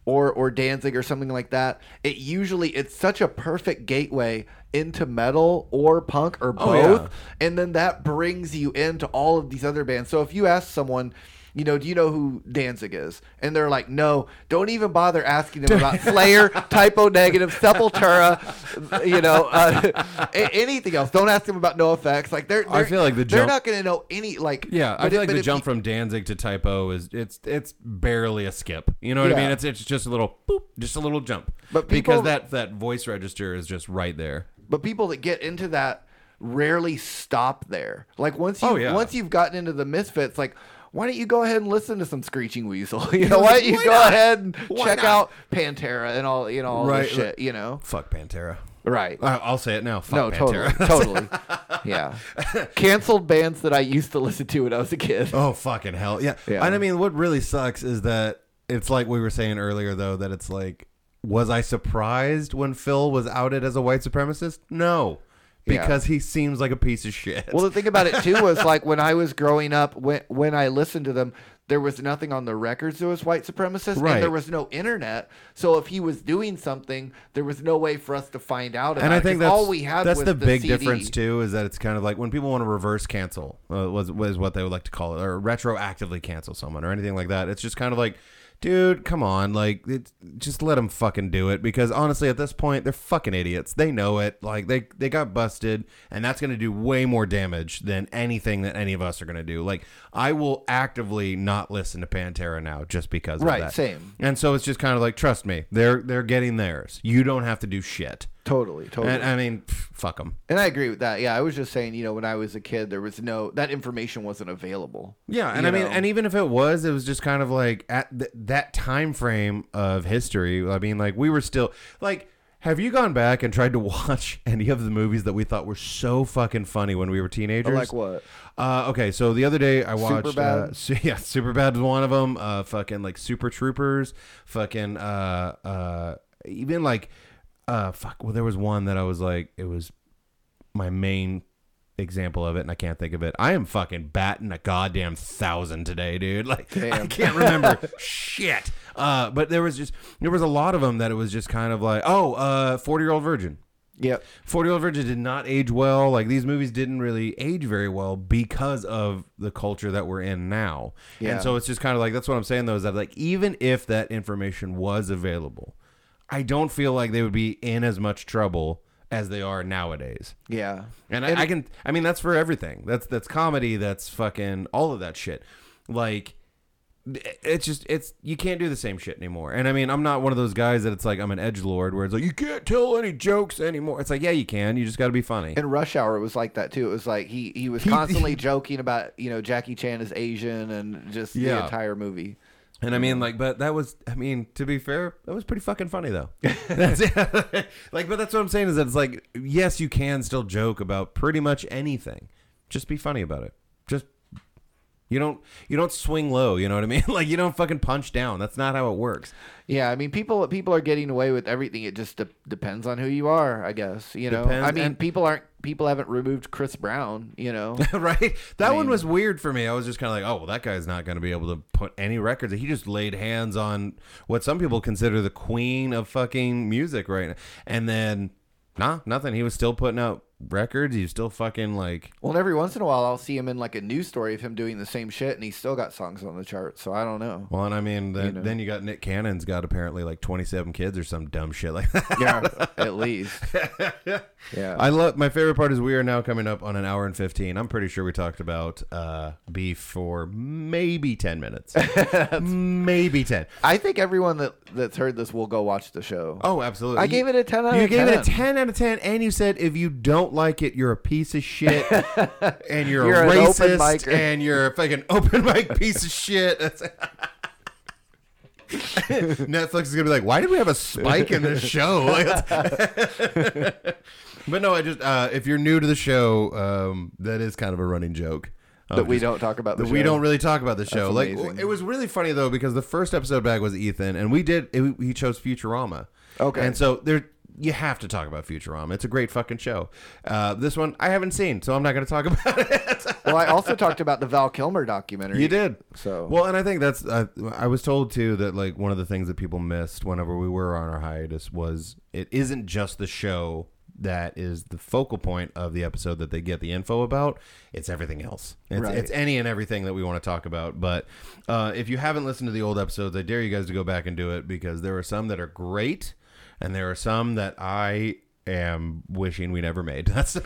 or or Danzig or something like that, it usually it's such a perfect gateway into metal or punk or Oh, yeah. both and then that brings you into all of these other bands. So if you ask someone, you know, do you know who Danzig is? And they're like, no, don't even bother asking them about Slayer, Type O Negative, Sepultura, you know, uh, anything else. Don't ask them about NOFX. Like they're, I they're- feel like the they're jump- not going to know any like. Yeah, I feel it- like the jump you- from Danzig to Type O is it's it's barely a skip. You know what I mean? It's it's just a little boop, just a little jump. But because that that voice register is just right there. But people that get into that rarely stop there. Like once you Oh, yeah. once you've gotten into the misfits, like why don't you go ahead and listen to some Screeching Weasel? You know, why don't you Why go not? ahead and Why check not? out Pantera and all you know all Right, this shit. You know, Fuck Pantera. right? I'll say it now. Fuck no, totally, totally. Yeah, canceled bands that I used to listen to when I was a kid. oh fucking hell, yeah. Yeah. And I mean, what really sucks is that it's like we were saying earlier, though, that it's like, was I surprised when Phil was outed as a white supremacist? No, Yeah. because he seems like a piece of shit. Well, the thing about it too was like when I was growing up, when when I listened to them, there was nothing on the records that was white supremacist, Right. and there was no internet. So if he was doing something, there was no way for us to find out. About and I think that's all we had that's was the big CD. difference too is that it's kind of like when people want to reverse cancel uh, was was what they would like to call it or retroactively cancel someone or anything like that. It's just kind of like, dude, come on, like it's, just let them fucking do it because honestly, at this point, they're fucking idiots. They know it. Like they they got busted, and that's gonna do way more damage than anything that any of us are gonna do. Like I will actively not listen to Pantera now just because of Right, that. same. And so it's just kind of like, trust me, they're they're getting theirs. You don't have to do shit. Totally, totally. And I mean, pff, fuck them. And I agree with that. Yeah, I was just saying, you know, when I was a kid, there was no that information wasn't available. Yeah, and I mean, and even if it was, it was just kind of like at th- that time frame of history. I mean, like we were still like. Have you gone back and tried to watch any of the movies that we thought were so fucking funny when we were teenagers? Like what? Uh, okay, so the other day I watched. Superbad? Uh, su- yeah, Superbad was one of them. Uh, fucking like Super Troopers. Fucking uh, uh, even like uh, fuck. Well, there was one that I was like, it was my main example of it, and I can't think of it. I am fucking batting a goddamn thousand today, dude. Like I can't remember shit. Uh, but there was just there was a lot of them that it was just kind of like, oh, uh, forty year old virgin. Yep. 40 Year Old Virgin did not age well. Like these movies didn't really age very well because of the culture that we're in now. Yeah. And so it's just kind of like that's what I'm saying though is that like even if that information was available, I don't feel like they would be in as much trouble as they are nowadays. Yeah. And, I, I can I mean that's for everything. That's that's comedy, that's fucking all of that shit. Like it's just it's you can't do the same shit anymore. And I mean, I'm not one of those guys that it's like I'm an edge lord where it's like you can't tell any jokes anymore. It's like yeah, you can. You just got to be funny. In Rush Hour, it was like that too. It was like he he was constantly joking about you know Jackie Chan is Asian and just the entire movie. And I mean, like, but that was, I mean, to be fair, that was pretty fucking funny though. that's, like, but that's what I'm saying is that it's like, yes, you can still joke about pretty much anything. Just be funny about it. Just you don't you don't swing low. You know what I mean? like you don't fucking punch down. That's not how it works. Yeah, I mean, people people are getting away with everything. It just de- depends on who you are, I guess. You know, Depends, I mean, and- people aren't people haven't removed Chris Brown. You know, right? That one mean- was weird for me. I was just kind of like, oh, well, that guy's not going to be able to put any records. He just laid hands on what some people consider the queen of fucking music right now. And then, nah, nothing. He was still putting out records. He was still fucking like, well, and every once in a while, I'll see him in like a news story of him doing the same shit, and he's still got songs on the chart. So I don't know. well, and I mean, then, You know. then you got Nick Cannon's got apparently like 27 kids or some dumb shit like that. Yeah, at least. Yeah. I love my favorite part is we are now coming up on an hour and 15. I'm pretty sure we talked about uh, beef for maybe 10 minutes. maybe 10. I think everyone that that's heard this will go watch the show. Oh, absolutely. I gave it a 10 out You of gave 10. it a 10 out of 10, and you said if you don't like it, you're a piece of shit, and you're, You're a racist, and you're a fucking open mic piece of shit. Netflix is gonna be like, why did we have a spike in this show? But no, I just uh, if you're new to the show, um, that is kind of a running joke. that we don't talk about the that show. we don't really talk about the show. Like amazing. it was really funny though because the first episode back was Ethan, and we did it, he chose Futurama. Okay. and so there you have to talk about Futurama. It's a great fucking show. Uh, this one I haven't seen, so I'm not going to talk about it. Well, I also talked about the Val Kilmer documentary. you did. So Well, and I think that's uh, I was told too that like one of the things that people missed whenever we were on our hiatus was it isn't just the show that is the focal point of the episode that they get the info about. It's everything else. It's, Right. it's any and everything that we want to talk about. But uh, if you haven't listened to the old episodes, I dare you guys to go back and do it because there are some that are great, and there are some that I am wishing we never made. That's.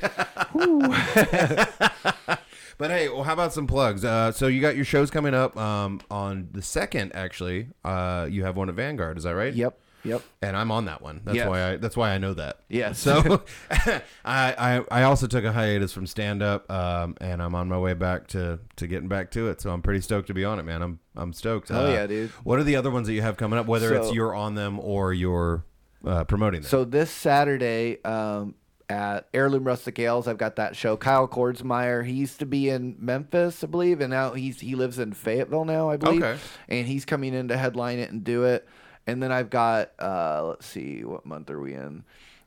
But hey, well, how about some plugs? Uh, so you got your shows coming up um, on the second. Actually, uh, you have one at Vanguard. Is that right? Yep. Yep. And I'm on that one. That's Yes. why I. That's why I know that. Yeah. So, I, I I also took a hiatus from stand up, um, and I'm on my way back to to getting back to it. So I'm pretty stoked to be on it, man. I'm I'm stoked. Hell Uh, yeah, dude. What are the other ones that you have coming up? Whether it's So- you're on them or you're uh, promoting them. So this Saturday um, at Heirloom Rustic Ales, I've got that show. Kyle Kordsmeyer, he used to be in Memphis, I believe, and now he's he lives in Fayetteville now, I believe. Okay. And he's coming in to headline it and do it. And then I've got uh, let's see, what month are we in?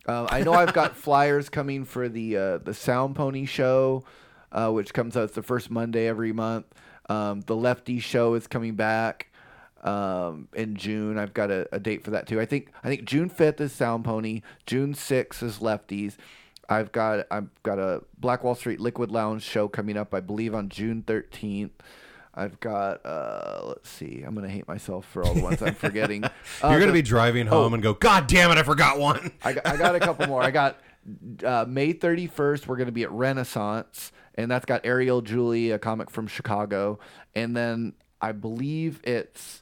Uh, I know I've got flyers coming for the uh, the Sound Pony show, uh, which comes out the first Monday every month. Um, the Lefty show is coming back um, in June. I've got a, a date for that too. I think I think June fifth is Sound Pony. June sixth is Lefties. I've got I've got a Black Wall Street Liquid Lounge show coming up. I believe on June thirteenth. I've got uh, let's see. I'm gonna hate myself for all the ones I'm forgetting. Uh, you're gonna the- be driving home and go, God damn it, I forgot one. I got, I got a couple more. I got uh, May 31st. We're going to be at Renaissance, and that's got Ariel Julie, a comic from Chicago, and then I believe it's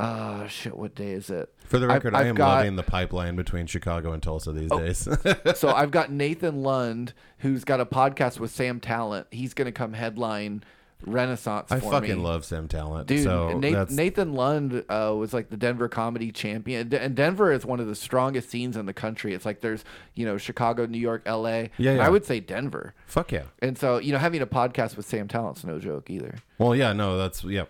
uh shit. What day is it? For the I've- record, i am got- Oh. loving the pipeline between Chicago and Tulsa these days. so I've got Nathan Lund, who's got a podcast with Sam Tallent. He's going to come headline Renaissance. For me. I fucking me. love Sam Tallent. Dude, so Nathan, Nathan Lund uh, was like the Denver comedy champion, and Denver is one of the strongest scenes in the country. It's like there's, you know, Chicago, New York, L.A. Yeah, yeah. I would say Denver. fuck yeah. And so, you know, having a podcast with Sam Tallent's no joke either. Well, yeah, no, that's yeah.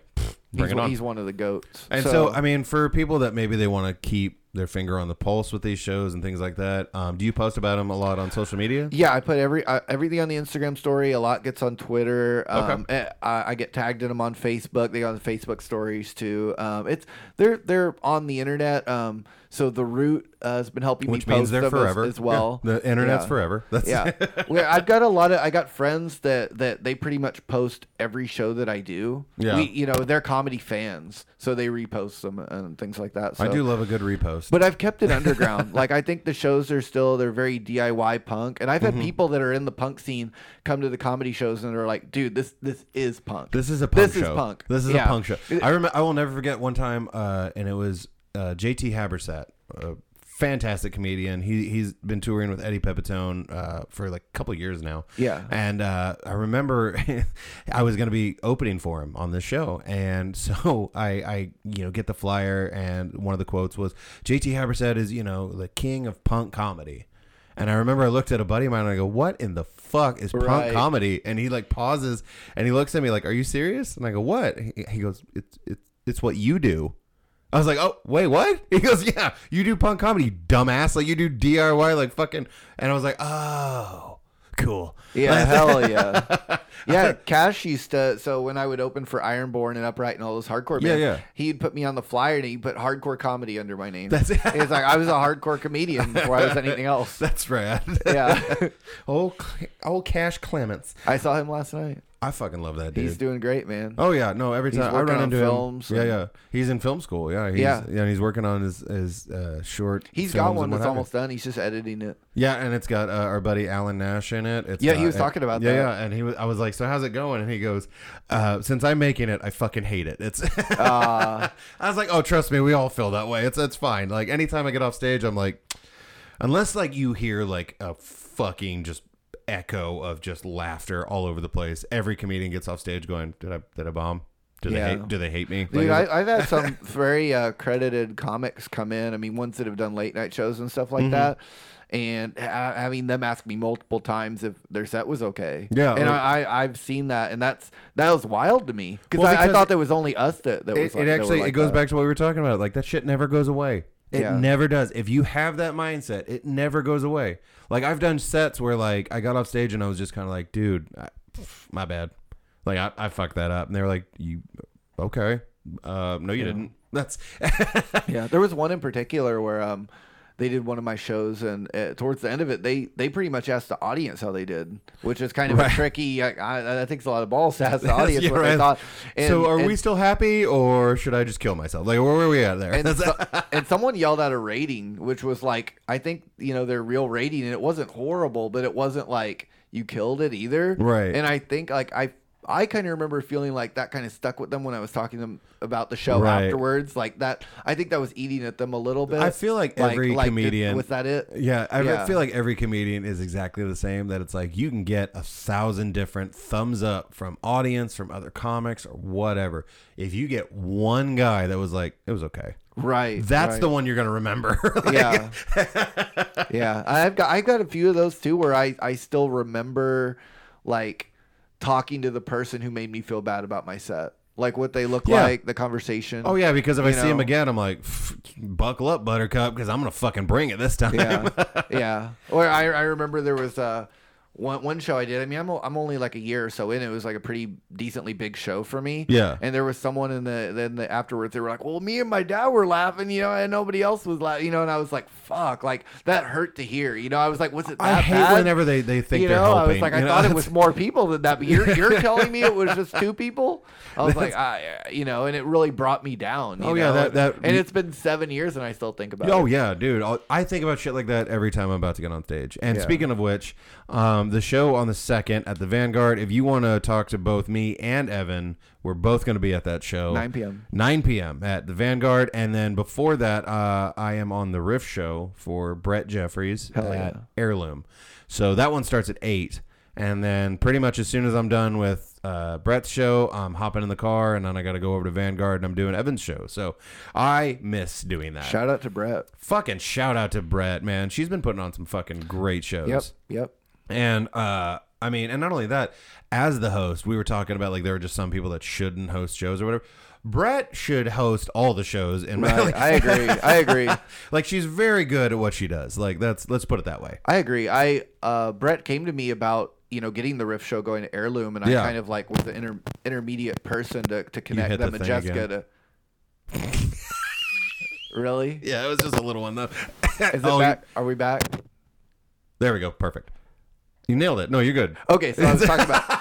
Pff, Bring He's, it one- on. he's one of the goats. And so, I mean, for people that maybe they want to keep their finger on the pulse with these shows and things like that, um, do you post about them a lot on social media? yeah, I put every uh, everything on the Instagram story. A lot gets on Twitter. Um, Okay. eh, I, I get tagged in them on Facebook. They go on Facebook stories too. Um, it's they're they're on the internet. Um, so the root uh, has been helping Which me means post they're them as- forever as, well. Yeah, the internet's Yeah. forever. That's yeah well, i've got a lot of i got friends that that they pretty much post every show that i do Yeah. we, you know they're comedy fans so they repost them and things like that so I do love a good repost. but i've kept it underground like i think the shows are still they're very diy punk and i've had Mm-hmm. people that are in the punk scene come to the comedy shows and they're like dude this this is punk This is a punk This is show. punk. This is Yeah. a punk show. I remember. I will never forget one time, uh, and it was uh, JT Habersaat, a fantastic comedian. He he's been touring with Eddie Pepitone uh, for like a couple years now. Yeah. and uh, I remember I was going to be opening for him on this show, and so I I you know get the flyer, and one of the quotes was JT Habersaat is you know the king of punk comedy. And I remember I looked at a buddy of mine and I go, "What in the fuck is punk Right. comedy?" And he like pauses and he looks at me like, "Are you serious?" And I go, "What?" He, he goes, "It's it's it's what you do." I was like, "Oh, wait, what?" He goes, "Yeah, you do punk comedy, dumbass. Like you do DIY, like fucking." And I was like, "Oh, cool." Yeah, hell yeah. Yeah, Cash used to. So when I would open for Ironborn and Upright and all those hardcore bands, yeah. yeah. he'd put me on the flyer and he put hardcore comedy under my name. That's it. It's like I was a hardcore comedian before I was anything else. That's rad. Yeah, old old Cash Clements. I saw him last night. I fucking love that dude. He's doing great, man. Oh yeah, no. Every He's time I working run on into films him, yeah, and- yeah, he's in film school. Yeah, he's, Yeah. and he's working on his his uh, short. He's films got and one what that's have you. almost done. He's just editing it. Yeah, and it's got uh, our buddy Alan Nash in it. It's Yeah, got- he was talking about yeah, that. Yeah, and he was. I was like, "So how's it going?" And he goes, uh, "Since I'm making it, I fucking hate it." It's. Uh, I was like, "Oh, trust me, we all feel that way. It's it's fine. Like anytime I get off stage, I'm like, unless like you hear like a fucking just echo of just laughter all over the place. Every comedian gets off stage going, "Did I did I bomb? Do they hate? Do they hate me?" Dude, Like, I, I've had some very uh, credited comics come in. I mean, ones that have done late night shows and stuff like Mm-hmm. that. And ha- having them ask me multiple times if their set was okay. Yeah, and like- I, I I've seen that, and that's that was wild to me Well, I, I thought there was only us that that was. it, like, it actually like it goes that. back to what we were talking about. Like that shit never goes away. It Yeah. never does. If you have that mindset, it never goes away. Like I've done sets where like I got off stage and I was just kind of like, dude, I, pff, my bad. Like I, I fucked that up, and they were like, you okay? Uh, no, you didn't. That's Yeah, there was one in particular where um they did one of my shows, and uh, towards the end of it, they they pretty much asked the audience how they did, which is kind of Right. a tricky. I, I, I think it's a lot of balls to ask the audience Yeah, what they right. thought. And, so. Are and- we still happy, or should I just kill myself? Like where were we at there? and, so, and someone yelled out a rating, which was like, I think you know their real rating, and it wasn't horrible, but it wasn't like you killed it either. Right. And I think like I. I kind of remember feeling like that kind of stuck with them when I was talking to them about the show Right. afterwards. Like that, I think that was eating at them a little bit. I feel like every did- comedian- was that it? Yeah, I, I Yeah. feel like every comedian is exactly the same. That it's like you can get a thousand different thumbs up from audience, from other comics, or whatever. If you get one guy that was like, it was okay, Right. that's right. the one you're gonna remember. Like, yeah yeah i've got i've got a few of those too where i i still remember like talking to the person who made me feel bad about my set like what they look Yeah. like the conversation Oh yeah, because if I You see him again, I'm like, buckle up, Buttercup, because I'm gonna fucking bring it this time. yeah yeah or i i remember there was uh one, one show I did. I mean, I'm, I'm only like a year or so in. It was like a pretty decently big show for me. Yeah. And there was someone in the then the afterwards. They were like, "Well, me and my dad were laughing, you know, and nobody else was laughing, you know." And I was like, "Fuck!" Like that hurt to hear. You know, I was like, "Was it that I hate bad?" whenever they, they think you they're know, helping. I was like, I know? thought it was more people than that, but you're you're telling me it was just two people. I was like, I, you know, and it really brought me down. you Oh, yeah, that- that- and it's been seven years, and I still think about Oh it. yeah, dude. I'll, I think about shit like that every time I'm about to get on stage. And Yeah. speaking of which, um, the show on the second at the Vanguard. If you want to talk to both me and Evan, we're both going to be at that show. 9 p.m. 9 p.m. at the Vanguard, and then before that, uh, I am on the Riff Show for Brett Jeffries Hell at yeah. Heirloom. So that one starts at eight, and then pretty much as soon as I'm done with uh, Brett's show, I'm hopping in the car, and then I got to go over to Vanguard, and I'm doing Evan's show. So I miss doing that. Shout out to Brett. fucking shout out to Brett, man. She's been putting on some fucking great shows. Yep, yep. And uh I mean, and not only that, as the host, we were talking about like there are just some people that shouldn't host shows or whatever. Brett should host all the shows and Right. like, I agree. I agree. like she's very good at what she does. Like that's let's put it that way. I agree. I uh, Brett came to me about you know getting the riff show going to heirloom, and I kind of like was the inter- intermediate person to, to connect them the and Jessica to. really? Yeah, it was just a little one though. Is it Oh, back? Are we back? There we go. Perfect. You nailed it. No, you're good. Okay, so I was talking about.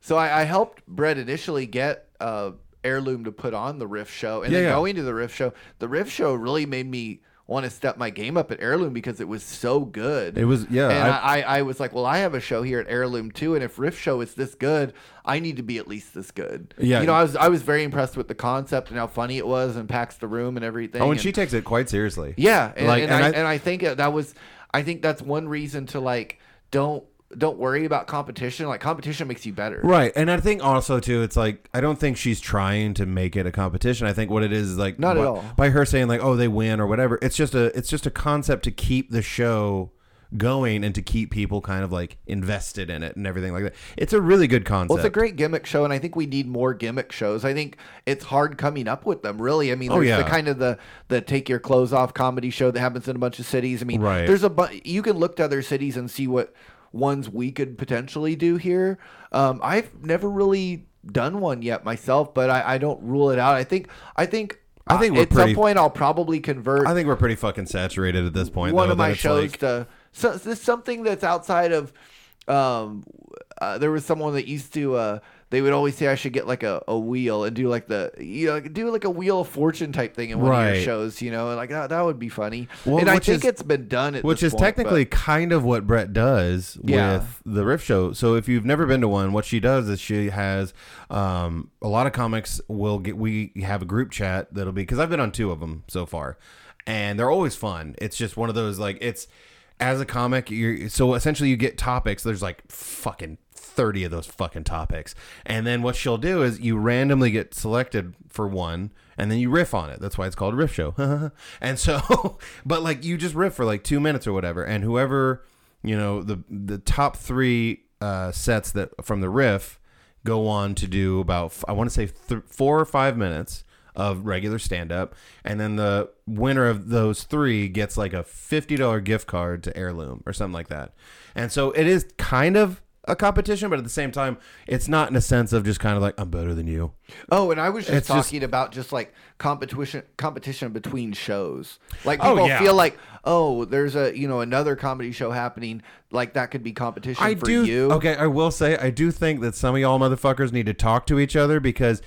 So I, I helped Brett initially get uh, Heirloom to put on the Riff Show, and Yeah, then yeah. going to the Riff Show, the Riff Show really made me want to step my game up at Heirloom because it was so good. It was yeah. and I- I, I, was like, well, I have a show here at Heirloom too, and if Riff Show is this good, I need to be at least this good. Yeah. you know, I was I was very impressed with the concept and how funny it was, and packs the room and everything. oh, and and- she takes it quite seriously. yeah, and, Like, and, and I, I- and I think that was, I think that's one reason to like don't don't worry about competition. Like competition makes you better. Right, and I think also too, it's like I don't think she's trying to make it a competition. I think what it is is like Not at all. by her saying like, "Oh, they win" or whatever. It's just a it's just a concept to keep the show going and to keep people kind of like invested in it and everything like that. It's a really good concept. Well, it's a great gimmick show, and I think we need more gimmick shows. I think it's hard coming up with them. Really, I mean, Oh, there's yeah. the kind of the the take your clothes off comedy show that happens in a bunch of cities. I mean, Right. there's a bu- you can look to other cities and see what ones we could potentially do here. Um, I've never really done one yet myself, but I, I don't rule it out. I think I think. I think uh, we're at pretty- some point I'll probably convert I think we're pretty fucking saturated at this point. one though, of my shows like- to so this something that's outside of um uh, there was someone that used to uh they would always say I should get like a, a wheel and do like the you know do like a wheel of fortune type thing in one of Right. your shows you know and like that, that would be funny Well, and I think is- it's been done at which is point, but- technically kind of what Brett does Yeah. with the Riff Show. So if you've never been to one, what she does is she has um, a lot of comics will get. We have a group chat that'll be because I've been on two of them so far, and they're always fun. It's just one of those like it's as a comic. You're so essentially you get topics. There's like fucking. 30 of those fucking topics. And then what she'll do is you randomly get selected for one and then you riff on it. That's why it's called Riff Show. and so, but like you just riff for like two minutes or whatever. And whoever, you know, the, the top three uh, sets that from the riff go on to do about, I want to say th- four or five minutes of regular stand up. And then the winner of those three gets like a $50 gift card to Heirloom or something like that. And so it is kind of a competition, but at the same time, it's not in a sense of just kind of like, I'm better than you. Oh, and I was just It's just- talking about just like competition competition between shows. Like Oh, people yeah. feel like, oh, there's a you know another comedy show happening. Like that could be competition I for do. you. Okay, I will say I do think that some of y'all motherfuckers need to talk to each other because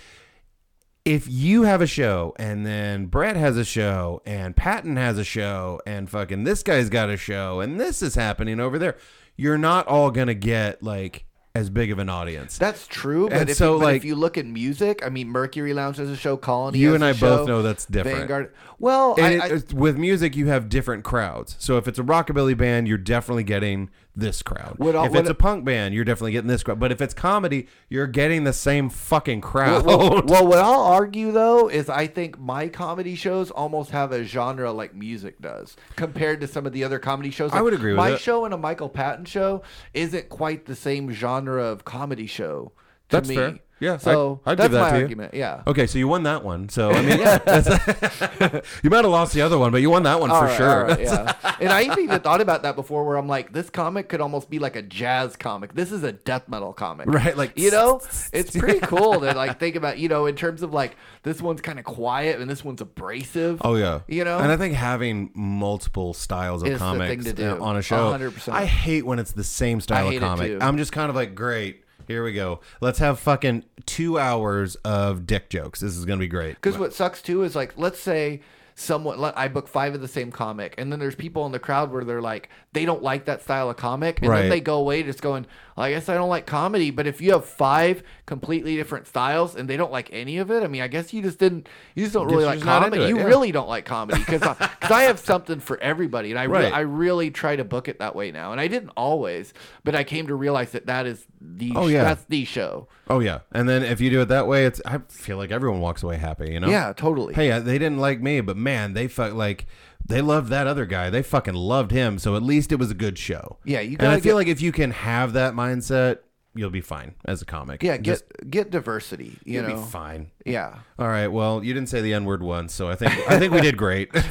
if you have a show and then Brett has a show and Patton has a show and fucking this guy's got a show and this is happening over there, you're not all gonna get like as big of an audience. That's true, but, And if, so, you, but like- if you look at music, I mean, Mercury Lounge has a show, Colony. You and I both know that's different. Vanguard. Well, And I, it- I, with music, you have different crowds. So if it's a rockabilly band, you're definitely getting this crowd. If it's a punk band, you're definitely getting this crowd. But if it's comedy, you're getting the same fucking crowd. well, well, what I'll argue though is I think my comedy shows almost have a genre like music does compared to some of the other comedy shows. I would agree with My it. show and a Michael Patton show isn't quite the same genre of comedy show. To That's me. fair. Yeah, so I'd that's give that my to you. Yeah. okay, so you won that one. So I mean, that's- you might have lost the other one, but you won that one All for right, sure. right, yeah. and I even thought about that before, where I'm like, this comic could almost be like a jazz comic. This is a death metal comic, Right, like- you know, it's pretty cool to like think about, you know, in terms of like this one's kind of quiet and this one's abrasive. Oh yeah, You know? and I think having multiple styles of comics on a show, 100%. I hate when it's the same style of comic. I'm just kind of like, great, here we go. Let's have fucking two hours of dick jokes. This is gonna be great. Because what sucks too is like, let's say someone, let, I book five of the same comic, and then there's people in the crowd where they're like, they don't like that style of comic, and Right. then they go away just going, I guess I don't like comedy. But if you have five completely different styles and they don't like any of it, I mean, I guess you just didn't, you just don't really like comedy. it, You yeah. really don't like comedy because because I have something for everybody, and I re- I really try to book it that way now, and I didn't always, but I came to realize that that is the Oh, yeah. that's the show. Oh yeah, and then if you do it that way, it's I feel like everyone walks away happy. You know? Yeah, totally. Hey, uh, they didn't like me, but man, they felt like they loved that other guy. They fucking loved him. So at least it was a good show. Yeah, you And I feel get- like if you can have that mindset, you'll be fine as a comic. Yeah, get Just- get diversity. You you'll know, be fine. yeah. All right. Well, you didn't say the N word once, so I think I think we did great.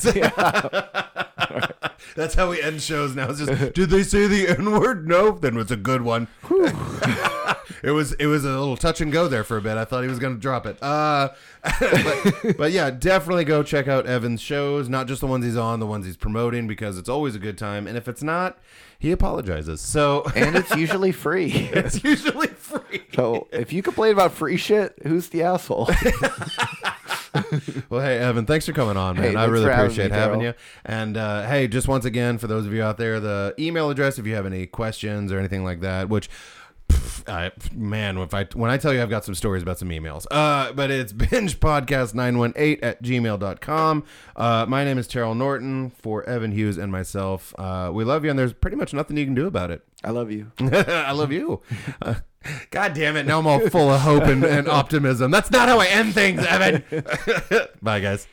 That's how we end shows now. It's just, did they say the N word? No. Then it's a good one. it was it was a little touch and go there for a bit. I thought he was going to drop it. Uh, but, but yeah, definitely go check out Evan's shows. Not just the ones he's on, the ones he's promoting, because it's always a good time. And if it's not, he apologizes. So and it's usually free. it's usually free. So if you complain about free shit, who's the asshole? well, hey, Evan, thanks for coming on, man. Hey, I really for having appreciate me, having you. And uh, hey, just once again, for those of you out there, the email address, if you have any questions or anything like that, which. I, man, if I when I tell you I've got some stories about some emails, uh, but it's bingepodcast918 at gmail.com. Uh, my name is Terrell Norton for Evan Hughes and myself. Uh, we love you, and there's pretty much nothing you can do about it. I love you. I love you. Uh, God damn it. Now I'm all full of hope and, and optimism. That's not how I end things, Evan. Bye, guys.